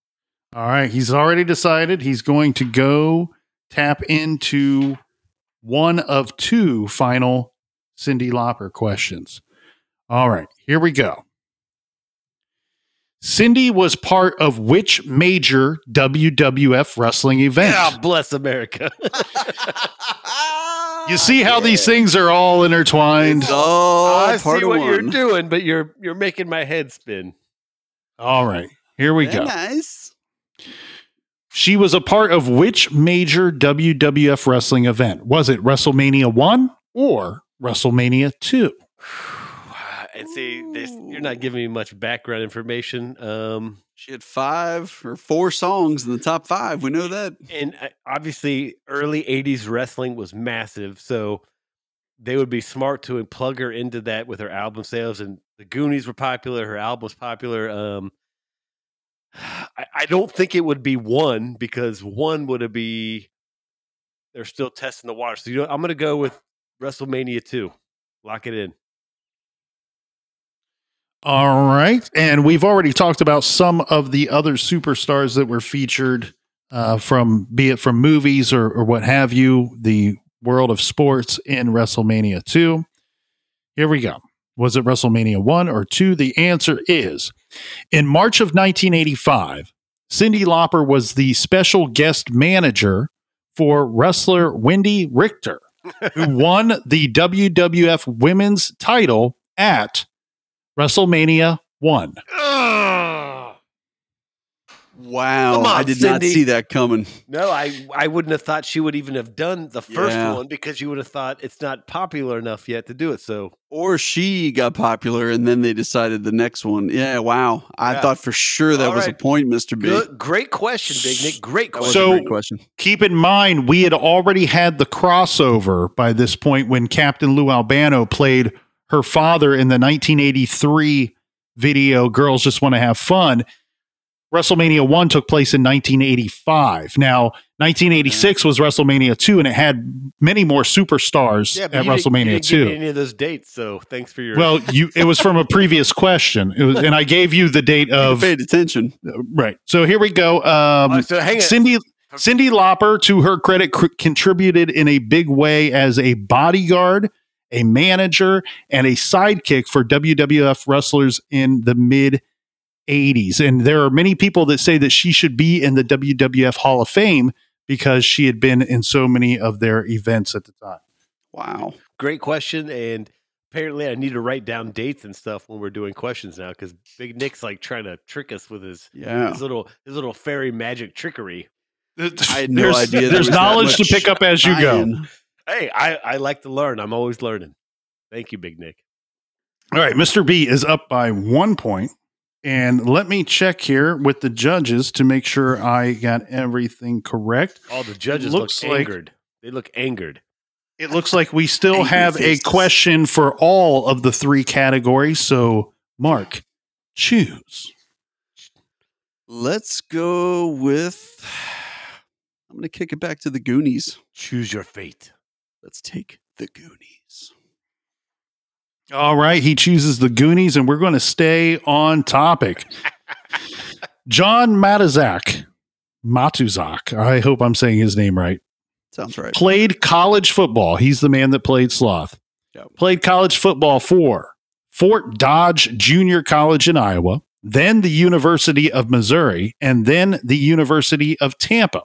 Speaker 1: All right. He's already decided he's going to go tap into one of two final Cyndi Lauper questions. All right. Here we go. Cyndi was part of which major WWF wrestling event?
Speaker 2: Yeah, bless America.
Speaker 1: You see how these things are all intertwined?
Speaker 3: It's all
Speaker 2: I
Speaker 3: part
Speaker 2: see
Speaker 3: of
Speaker 2: what you're doing, but you're you're making my head spin.
Speaker 1: All right, here we
Speaker 3: Very
Speaker 1: go.
Speaker 3: Nice.
Speaker 1: She was a part of which major WWF wrestling event? Was it WrestleMania 1 or WrestleMania 2?
Speaker 2: And see, this, you're not giving me much background information. Um,
Speaker 3: She had five or four songs in the top five. We know that.
Speaker 2: and uh, obviously, early '80s wrestling was massive. So they would be smart to plug her into that with her album sales. And the Goonies were popular. Her album was popular. Um, I, I don't think it would be one because one would be they're still testing the water. So you know, I'm going to go with WrestleMania two. Lock it in.
Speaker 1: All right. And we've already talked about some of the other superstars that were featured uh, from, be it from movies or, or what have you, the world of sports in WrestleMania 2. Here we go. Was it WrestleMania 1 or 2? The answer is in March of 1985, Cyndi Lauper was the special guest manager for wrestler Wendi Richter, who won the WWF Women's title at WrestleMania 1.
Speaker 3: Wow.
Speaker 2: On,
Speaker 3: I did not see that coming.
Speaker 2: No, I I wouldn't have thought she would even have done the first
Speaker 3: Yeah.
Speaker 2: one because you would have thought it's not popular enough yet to do it. So
Speaker 3: Or she got popular and then they decided the next one. Yeah, wow. I
Speaker 2: Yeah.
Speaker 3: thought for sure that
Speaker 2: All
Speaker 3: was
Speaker 2: right.
Speaker 3: a point, Mr. B.
Speaker 2: good, great question, Big Nick. Great question.
Speaker 1: So-
Speaker 3: great question.
Speaker 1: Keep in mind, we had already had the crossover by this point when Captain Lou Albano played her father in the 1983 video Girls Just Want to Have Fun. WrestleMania 1 took place in 1985. Now, 1986 was WrestleMania 2, and it had many more superstars
Speaker 2: yeah,
Speaker 1: at
Speaker 2: but you you
Speaker 1: WrestleMania
Speaker 2: didn't give me
Speaker 1: 2.
Speaker 2: any of those dates. So thanks for your.
Speaker 1: Well, you it was from a previous question, it was, and I gave you the date
Speaker 3: You
Speaker 1: of
Speaker 3: paid attention.
Speaker 1: right. So here we go. Um,
Speaker 2: Oh, so hang.
Speaker 1: Cyndi Cyndi Lauper, to her credit, cr- contributed in a big way as a bodyguard, a manager, and a sidekick for WWF wrestlers in the mid 80s. And there are many people that say that she should be in the WWF Hall of Fame because she had been in so many of their events at the time.
Speaker 3: Wow.
Speaker 2: great question. And apparently, I need to write down dates and stuff when we're doing questions now because Big Nick's like trying to trick us with his
Speaker 3: Yeah.
Speaker 2: his little his little fairy magic trickery.
Speaker 3: I had no
Speaker 1: there's,
Speaker 3: idea there
Speaker 1: There's knowledge to pick up as you go.
Speaker 3: Tie-in.
Speaker 2: Hey, I I like to learn. I'm always learning. Thank you, Big Nick.
Speaker 1: All right, Mr. B is up by one point. And let me check here with the judges to make sure I got everything correct.
Speaker 2: All the judges
Speaker 1: looks
Speaker 2: look
Speaker 1: like-
Speaker 2: angered. they look angered.
Speaker 1: It looks like we still
Speaker 3: Angry
Speaker 1: have a question for all of the three categories. So, Mark, choose.
Speaker 3: Let's go with. I'm going to kick it back to the Goonies.
Speaker 2: Choose your fate.
Speaker 3: Let's take the Goonies.
Speaker 1: All right, he chooses the Goonies, and we're going to stay on topic. John Matuszak, Matuszak, I hope I'm saying his name right.
Speaker 3: Sounds right.
Speaker 1: played college football. He's the man that played Sloth.
Speaker 3: Yep.
Speaker 1: Played college football for Fort Dodge Junior College in Iowa, then the University of Missouri, and then the University of Tampa.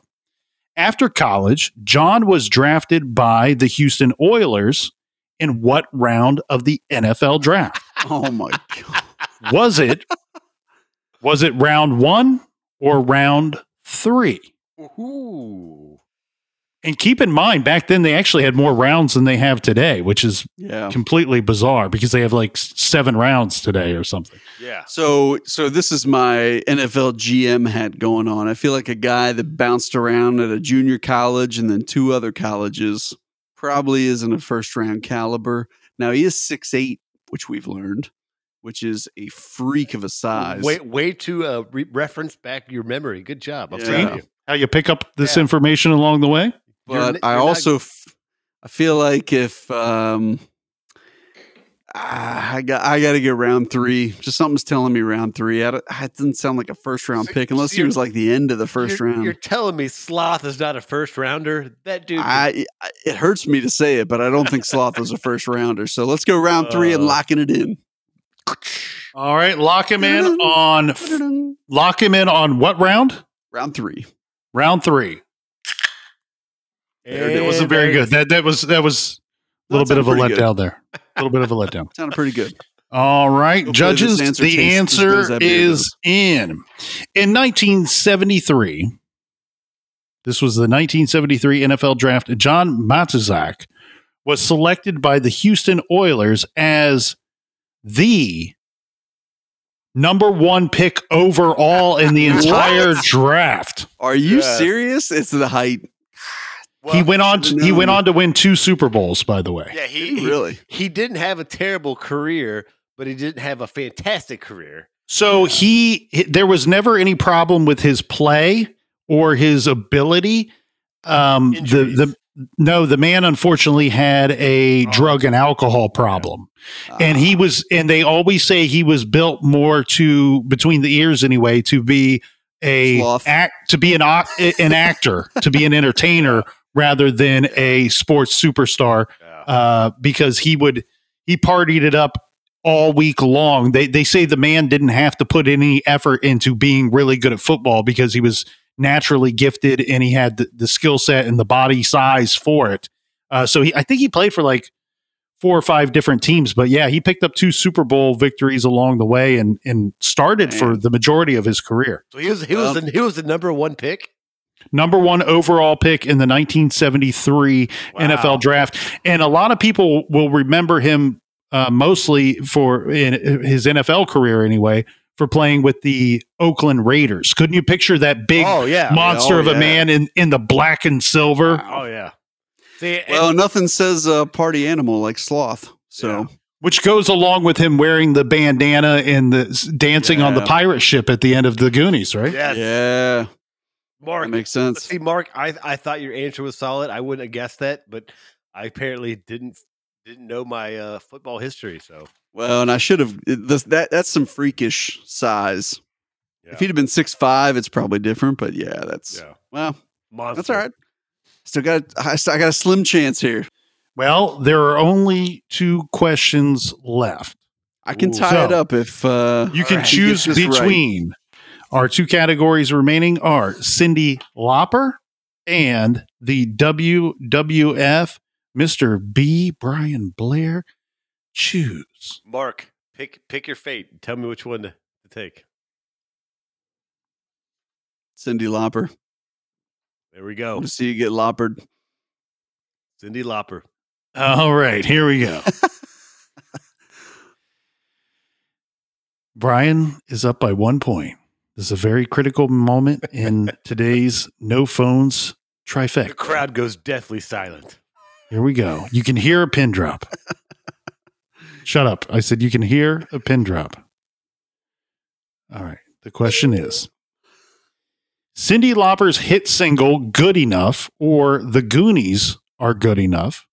Speaker 1: After college, John was drafted by the Houston Oilers in what round of the NFL draft?
Speaker 3: Oh my God.
Speaker 1: Was it was it round 1 or round 3?
Speaker 2: Ooh.
Speaker 1: And keep in mind, back then they actually had more rounds than they have today, which is
Speaker 3: Yeah.
Speaker 1: completely bizarre because they have like seven rounds today or something.
Speaker 2: Yeah.
Speaker 3: So, so this is my NFL GM hat going on. I feel like a guy that bounced around at a junior college and then two other colleges. Probably isn't a first round caliber. Now he is six eight, which we've learned, which is a freak of a size.
Speaker 2: Way, way to uh, re- reference back your memory. Good job. I'm
Speaker 3: Yeah.
Speaker 2: proud you.
Speaker 1: How you pick up this
Speaker 2: Yeah.
Speaker 1: information along the way?
Speaker 2: You're
Speaker 3: but
Speaker 2: n-
Speaker 3: I
Speaker 2: you're not-
Speaker 3: also f- I feel like if um ah, I got I got to get round three. Just something's telling me round three. I don't, it doesn't sound like a first round
Speaker 2: So-
Speaker 3: pick unless
Speaker 2: so
Speaker 3: he was like the end of the 1st
Speaker 2: you're,
Speaker 3: round.
Speaker 2: You're telling me Sloth is not a first rounder? That dude.
Speaker 3: I, I it hurts me to say it, but I don't think Sloth was a first rounder. So let's go round three and
Speaker 2: Uh.
Speaker 3: locking it in.
Speaker 1: All right, lock him in on lock him in on what round?
Speaker 3: round three.
Speaker 1: Round three.
Speaker 3: There it
Speaker 1: It wasn't very good. That that was that was a little bit of a
Speaker 3: sounded pretty good.
Speaker 1: letdown there. A little bit of a letdown.
Speaker 3: Sounded pretty good.
Speaker 1: All right,
Speaker 3: Hopefully
Speaker 1: judges,
Speaker 3: answer
Speaker 1: the
Speaker 3: tastes as good as
Speaker 1: answer
Speaker 3: that beer
Speaker 1: is in. In 1973, this was the 1973 NFL draft. John Matuszak was selected by the Houston Oilers as the number one pick overall in the entire draft.
Speaker 3: Are you
Speaker 2: Yes.
Speaker 3: serious? It's the height.
Speaker 2: Well,
Speaker 1: he went on. To, he went on to win two Super Bowls. By the way,
Speaker 2: Yeah, he,
Speaker 3: he
Speaker 2: he
Speaker 3: really?
Speaker 2: he didn't have a terrible career, but he didn't have a fantastic career.
Speaker 1: so he there was never any problem with his play or his ability. Um, the
Speaker 2: Injuries.
Speaker 1: the no, the man unfortunately had a
Speaker 2: Oh.
Speaker 1: drug and alcohol problem. and
Speaker 3: Ah.
Speaker 1: he was and they always say he was built more to between the ears anyway to be a
Speaker 3: Sloth.
Speaker 1: act to be an an actor to be an entertainer rather than a sports superstar
Speaker 2: Yeah.
Speaker 1: uh, because he would he partied it up all week long they they say the man didn't have to put any effort into being really good at football because he was naturally gifted and he had the, the skill set and the body size for it uh, so he i think he played for like four or five different teams. But yeah, he picked up two Super Bowl victories along the way and and started for the majority of his career.
Speaker 2: so he was he was
Speaker 3: Um,
Speaker 2: the, he was the number one pick.
Speaker 1: Number one overall pick in the 1973
Speaker 2: Wow.
Speaker 1: NFL draft, and a lot of people will remember him uh, mostly for in his NFL career anyway for playing with the Oakland Raiders. Couldn't you picture that big
Speaker 2: oh yeah,
Speaker 1: monster
Speaker 3: Oh,
Speaker 1: of a
Speaker 3: yeah.
Speaker 1: man in in the black and silver?
Speaker 2: oh yeah. See, and-
Speaker 3: Well, nothing says uh, party animal like sloth. So
Speaker 2: Yeah.
Speaker 1: which goes along with him wearing the bandana and the s- dancing on the pirate ship at the end of the Goonies, right?
Speaker 2: yes,
Speaker 3: yeah,
Speaker 2: Mark.
Speaker 3: that makes sense.
Speaker 2: See, Mark, I I thought your answer was solid. I wouldn't have guessed that, but I apparently didn't didn't know my uh, football history. So
Speaker 3: Well, and I should have this, that. That's some freakish size.
Speaker 2: yeah,
Speaker 3: If he'd have been six five, it's probably different. But yeah, that's
Speaker 2: yeah.
Speaker 3: well,
Speaker 2: Monster.
Speaker 3: that's all right. Still got I, still- I got a slim chance here.
Speaker 1: Well, there are only two questions left.
Speaker 3: I can
Speaker 2: Ooh.
Speaker 3: tie it up if uh,
Speaker 1: You can
Speaker 3: Alright, he
Speaker 1: choose
Speaker 3: between right.
Speaker 1: Between our two categories remaining are Cyndi Lauper and the WWF Mr. B. Brian Blair. Choose.
Speaker 2: Mark, pick pick your fate. Tell me which one to, to take.
Speaker 3: Cyndi Lauper.
Speaker 2: There we go.
Speaker 3: want to see you get loppered.
Speaker 2: Cyndi Lauper.
Speaker 1: All right, here we go. Brian is up by one point. This is a very critical moment in today's no phones
Speaker 2: The
Speaker 1: trifecta.
Speaker 2: crowd goes deathly silent.
Speaker 1: Here we go. You can hear a pin drop. Shut up. I said you can hear a pin drop. All right. The question is Cyndi Lauper's hit single, Good Enough, or The Goonies Are Good Enough,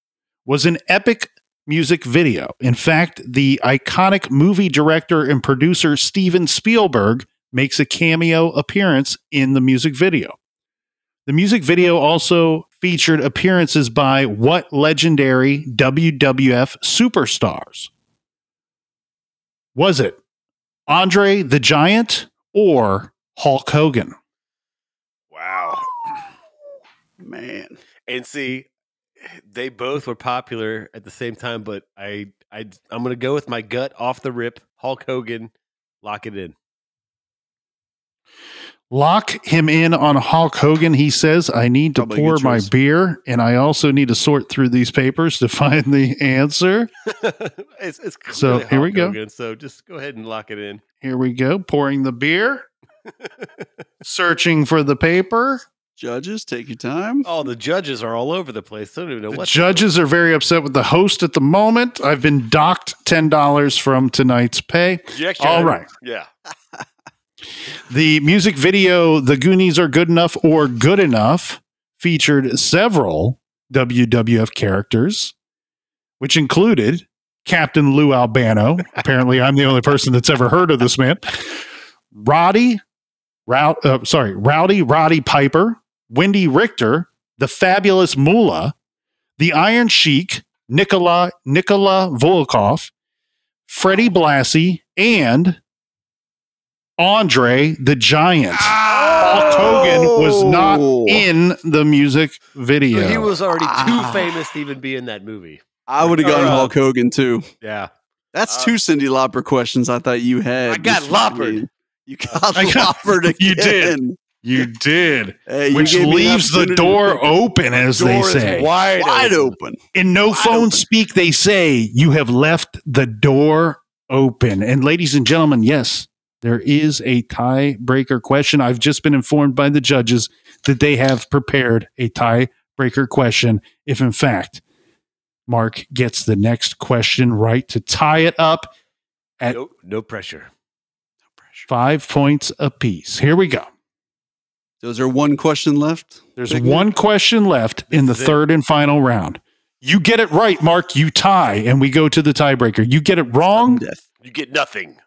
Speaker 1: was an epic music video. In fact, the iconic movie director and producer Steven Spielberg makes a cameo appearance in the music video. The music video also featured appearances by what legendary WWF superstars? Was it Andre the Giant or Hulk Hogan?
Speaker 2: Wow.
Speaker 3: Man,
Speaker 2: And see, they both were popular at the same time, but I I I'm gonna go with my gut off the rip. Hulk Hogan, lock it in.
Speaker 1: Lock him in on Hulk Hogan. He says, I need to
Speaker 3: Probably a
Speaker 1: pour
Speaker 3: good
Speaker 1: my
Speaker 3: choice.
Speaker 1: beer and I also need to sort through these papers to find the answer.
Speaker 2: it's it's
Speaker 1: So,
Speaker 2: clearly
Speaker 1: here we
Speaker 2: Hulk
Speaker 1: go.
Speaker 2: Hogan, so just go ahead and lock it in.
Speaker 1: Here we go. Pouring the beer, searching for the paper.
Speaker 3: judges, take your time.
Speaker 2: Oh, the judges are all over the place. I don't even know
Speaker 1: The
Speaker 2: what
Speaker 1: judges are very upset with the host at the moment. I've been docked $10 from tonight's pay.
Speaker 2: Objection.
Speaker 1: All right.
Speaker 2: Yeah.
Speaker 1: The music video, The Goonies Are Good Enough or Good Enough, featured several WWF characters, which included Captain Lou Albano. Apparently, I'm the only person that's ever heard of this man. Roddy, uh, sorry, Rowdy Roddy Piper, Wendi Richter, the Fabulous Moolah, the Iron Sheik, Nikola Nikola Volkoff, Freddie Blassie, and Andre the Giant. Hulk Hogan was not
Speaker 3: Oh.
Speaker 1: in the music video.
Speaker 2: He was already too
Speaker 3: Ah.
Speaker 2: famous to even be in that movie.
Speaker 3: I would have
Speaker 2: Or,
Speaker 3: gone
Speaker 2: uh,
Speaker 3: Hulk Hogan too.
Speaker 2: Yeah.
Speaker 3: That's
Speaker 2: uh,
Speaker 3: two Cyndi Lauper questions I thought you had.
Speaker 2: I got
Speaker 3: Mr.
Speaker 2: loppered.
Speaker 3: Green. You got
Speaker 1: I got-
Speaker 3: loppered again.
Speaker 1: you did. you did,
Speaker 3: Hey, you
Speaker 1: which
Speaker 3: gave me an
Speaker 1: leaves the
Speaker 3: opportunity to
Speaker 1: door
Speaker 3: pick
Speaker 1: open, as they
Speaker 2: Door is
Speaker 1: say.
Speaker 2: wide,
Speaker 3: wide
Speaker 2: open.
Speaker 3: open.
Speaker 1: In no
Speaker 3: Wide
Speaker 1: phone
Speaker 3: open.
Speaker 1: speak, they say you have left the door open. And ladies and gentlemen, yes, there is a tiebreaker question. I've just been informed by the judges that they have prepared a tiebreaker tiebreaker question if, in fact, Mark gets the next question right to tie it up at
Speaker 2: No, no pressure.
Speaker 1: five points apiece. Here we go.
Speaker 3: So is there one question left?
Speaker 1: There's
Speaker 3: Big
Speaker 1: one question left in the
Speaker 2: This
Speaker 1: third and final round. You get it right, Mark. You tie, and we go to the tiebreaker. You get it wrong,
Speaker 3: Death.
Speaker 2: You get nothing.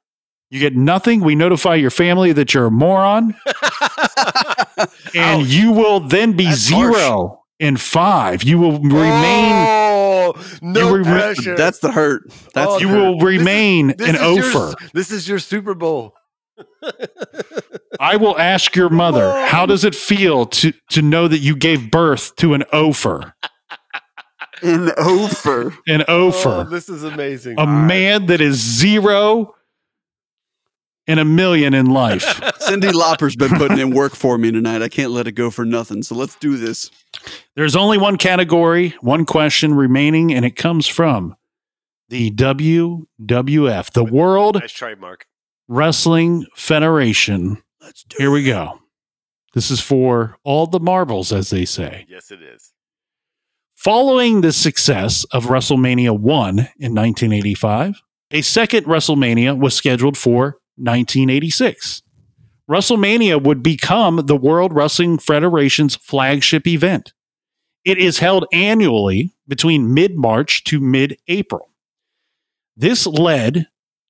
Speaker 1: You get nothing. We notify your family that you're a moron, and
Speaker 2: Ouch.
Speaker 1: you will then be
Speaker 2: That's
Speaker 1: zero and five. You will remain.
Speaker 2: Oh, no
Speaker 1: You rem-
Speaker 2: pressure.
Speaker 3: That's the hurt. That's
Speaker 2: Oh,
Speaker 3: the
Speaker 1: You
Speaker 3: hurt.
Speaker 1: will remain
Speaker 2: This
Speaker 1: an
Speaker 2: is your-
Speaker 1: ofer.
Speaker 2: this is your Super Bowl.
Speaker 1: I will ask your mother,
Speaker 2: Whoa.
Speaker 1: how does it feel to to know that you gave birth to an ofer,
Speaker 3: an over.
Speaker 1: an
Speaker 2: Oh,
Speaker 1: ofer,
Speaker 2: this is amazing.
Speaker 1: a man that is zero and a million in life.
Speaker 3: Cyndi Lauper's been putting in work for me tonight. I can't let it go for nothing. So let's do this.
Speaker 1: There's only one category, one question remaining, and it comes from the WWF, the World
Speaker 2: Nice try, Mark.
Speaker 1: Wrestling Federation.
Speaker 3: Let's do
Speaker 1: Here we go. This is for all the marbles, as they say.
Speaker 2: Yes, it is.
Speaker 1: Following the success of WrestleMania 1 in 1985, a second WrestleMania was scheduled for 1986. WrestleMania would become the World Wrestling Federation's flagship event. It is held annually between mid March to mid April. This led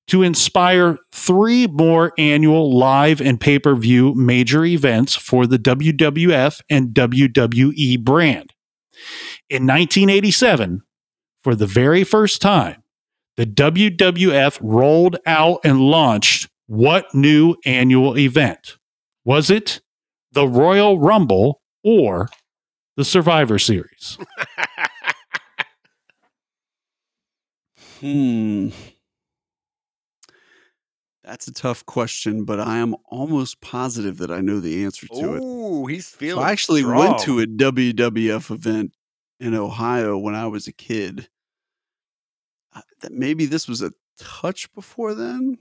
Speaker 1: to inspire three more annual live and pay per view major events for the WWF and WWE brand. In 1987, for the very first time, the WWF rolled out and launched what new annual event? Was it the Royal Rumble or the Survivor Series?
Speaker 3: Hmm. That's a tough question, but I am almost positive that I know the answer to it.
Speaker 2: Oh, he's
Speaker 3: So
Speaker 2: feeling.
Speaker 3: I actually
Speaker 2: strong.
Speaker 3: went to a WWF event in Ohio when I was a kid. Uh, that maybe this was a touch before then,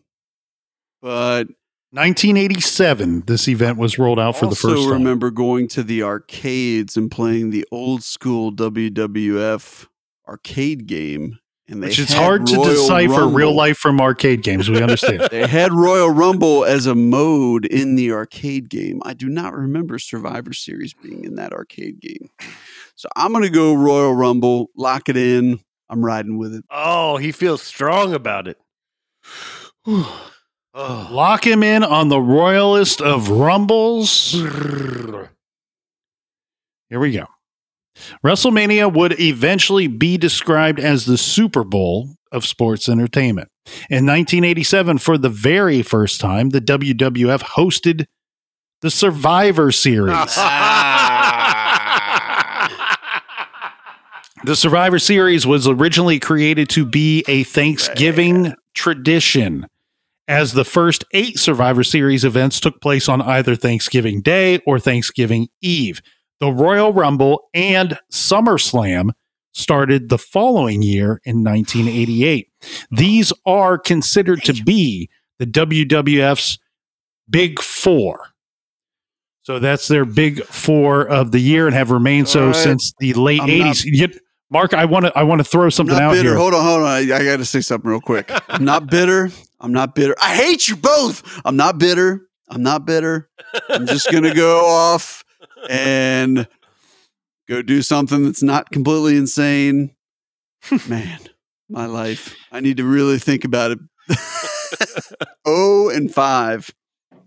Speaker 3: but
Speaker 1: 1987, this event was rolled out for the first time.
Speaker 3: I also remember going to the arcades and playing the old school WWF arcade game. And they
Speaker 1: Which it's
Speaker 3: had
Speaker 1: hard to
Speaker 3: Royal
Speaker 1: decipher real life from arcade games. We understand.
Speaker 3: They had Royal Rumble as a mode in the arcade game. I do not remember Survivor Series being in that arcade game. So I'm going to go Royal Rumble, lock it in. I'm riding with it.
Speaker 2: Oh, he feels strong about it. oh.
Speaker 1: Lock him in on the royalist of rumbles. Here we go. WrestleMania would eventually be described as the Super Bowl of sports entertainment. In 1987, for the very first time, the WWF hosted the Survivor Series. The Survivor Series was originally created to be a Thanksgiving tradition, as the first eight Survivor Series events took place on either Thanksgiving Day or Thanksgiving Eve. The Royal Rumble and SummerSlam started the following year in 1988. These are considered to be the WWF's Big Four. So that's their big four of the year and have remained so
Speaker 3: right.
Speaker 1: since the late
Speaker 3: I'm
Speaker 1: 80s. You- Mark, I want to I want to throw something out
Speaker 3: bitter.
Speaker 1: here.
Speaker 3: Hold on, hold on. I, I got to say something real quick. I'm not bitter. I'm not bitter. I hate you both. I'm not bitter. I'm not bitter. I'm just going to go off and go do something that's not completely insane. Man, my life. I need to really think about it. oh, and five.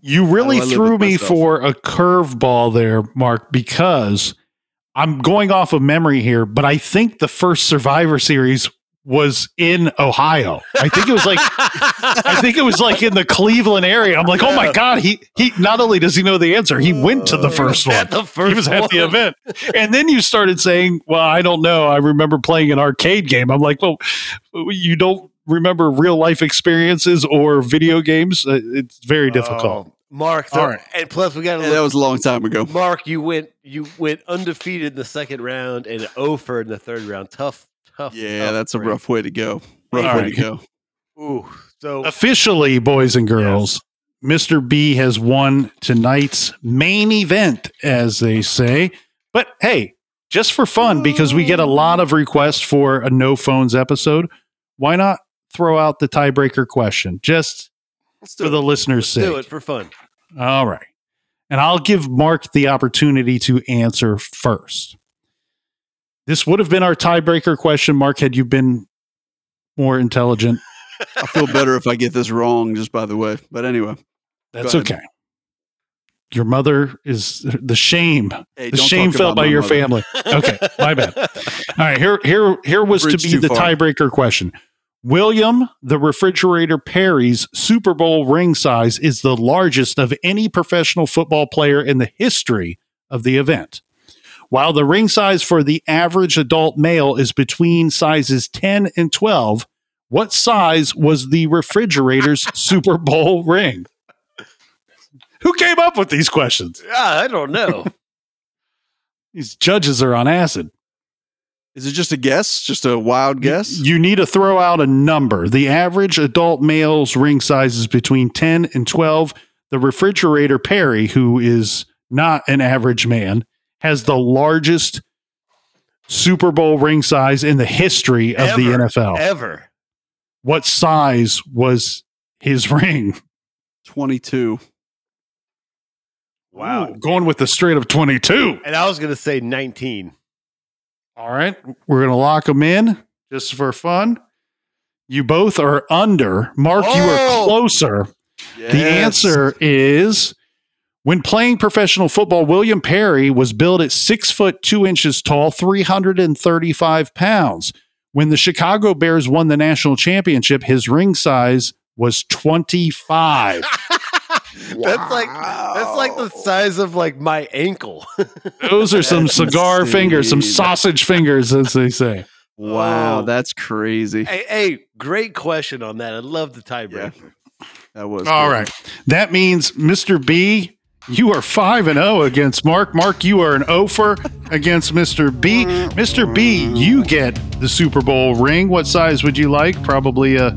Speaker 1: You really
Speaker 3: How do I live
Speaker 1: threw me
Speaker 3: myself?
Speaker 1: for a curveball there, Mark, because I'm going off of memory here, but I think the first Survivor Series was in Ohio. I think it was like I think it was like in the Cleveland area. I'm like, oh my god, he he not only does he know the answer, he went to the first one.
Speaker 2: at the first
Speaker 1: he was at the event. And then you started saying, Well, I don't know. I remember playing an arcade game. I'm like, Well, you don't remember real life experiences or video games? Uh, It's very difficult.
Speaker 2: Oh, Mark,
Speaker 1: All right.
Speaker 2: and plus we got to
Speaker 3: Yeah, that was a long time ago.
Speaker 2: Mark, you went you went undefeated in the second round and over in the third round. Tough, tough.
Speaker 3: Yeah,
Speaker 2: tough
Speaker 3: that's a rough way to go. Rough
Speaker 1: All
Speaker 3: way
Speaker 1: right.
Speaker 3: to go.
Speaker 2: Ooh, so
Speaker 1: Officially, boys and girls, Mr. B has won tonight's main event, as they say. But hey, just for fun, because we get a lot of requests for a no phones episode, why not throw out the tiebreaker question just
Speaker 3: Let's
Speaker 1: for the listeners'
Speaker 2: Let's
Speaker 1: sake?
Speaker 2: do it for fun.
Speaker 1: All right. And I'll give Mark the opportunity to answer first. This would have been our tiebreaker question, Mark, had you been more intelligent.
Speaker 3: I feel better if I get this wrong, just by the way. But anyway,
Speaker 1: That's okay. Your mother is the shame,
Speaker 3: hey,
Speaker 1: the shame felt by your
Speaker 3: mother.
Speaker 1: family. Okay, my bad. All right, here, here, here was to be the
Speaker 3: far.
Speaker 1: tiebreaker question. William the Refrigerator Perry's Super Bowl ring size is the largest of any professional football player in the history of the event. While the ring size for the average adult male is between sizes 10 and 12, what size was the refrigerator's Super Bowl ring? Who came up with these questions?
Speaker 2: Yeah, I don't know.
Speaker 1: These judges are on acid.
Speaker 3: Is it just a guess? Just a wild guess?
Speaker 1: You need to throw out a number. The average adult male's ring size is between 10 and 12. The refrigerator Perry, who is not an average man, has the largest Super Bowl ring size in the history of the NFL.
Speaker 2: Ever.
Speaker 1: What size was his ring?
Speaker 3: 22.
Speaker 2: Wow.
Speaker 1: Ooh, going with the straight of 22.
Speaker 2: And I was going to say 19.
Speaker 1: All right. We're going to lock them in just for fun. You both are under. Mark, you are
Speaker 2: Oh!
Speaker 1: closer. The answer is when playing professional football, William Perry was billed at six foot two inches tall, 335 pounds. When the Chicago Bears won the national championship, his ring size was 25.
Speaker 2: That's like that's like the size of like my ankle.
Speaker 1: Those are some cigar
Speaker 3: insane.
Speaker 1: fingers, some sausage fingers, as they say.
Speaker 3: Wow,
Speaker 2: Oh.
Speaker 3: that's crazy.
Speaker 2: hey, hey, great question on that. I love the tiebreaker.
Speaker 3: That was
Speaker 1: All
Speaker 3: good.
Speaker 1: right. That means Mr. B, you are 5 and 0 against Mark. Mark, you are an ofer against Mr. B. Mr. B, you get the Super Bowl ring. What size would you like? Probably a,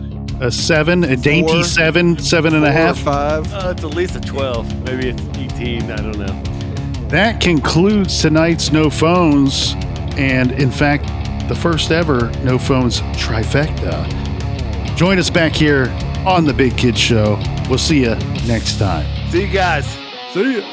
Speaker 1: a seven, a dainty
Speaker 3: Four.
Speaker 1: seven, seven and a
Speaker 3: Four or
Speaker 1: half.
Speaker 3: five.
Speaker 2: Uh, it's at least a 12. Maybe it's 18. I don't know.
Speaker 1: That concludes tonight's No Phones, and in fact, the first ever No Phones trifecta. Join us back here on the Big Kid Show. We'll see you next time.
Speaker 2: See you guys.
Speaker 3: Salut.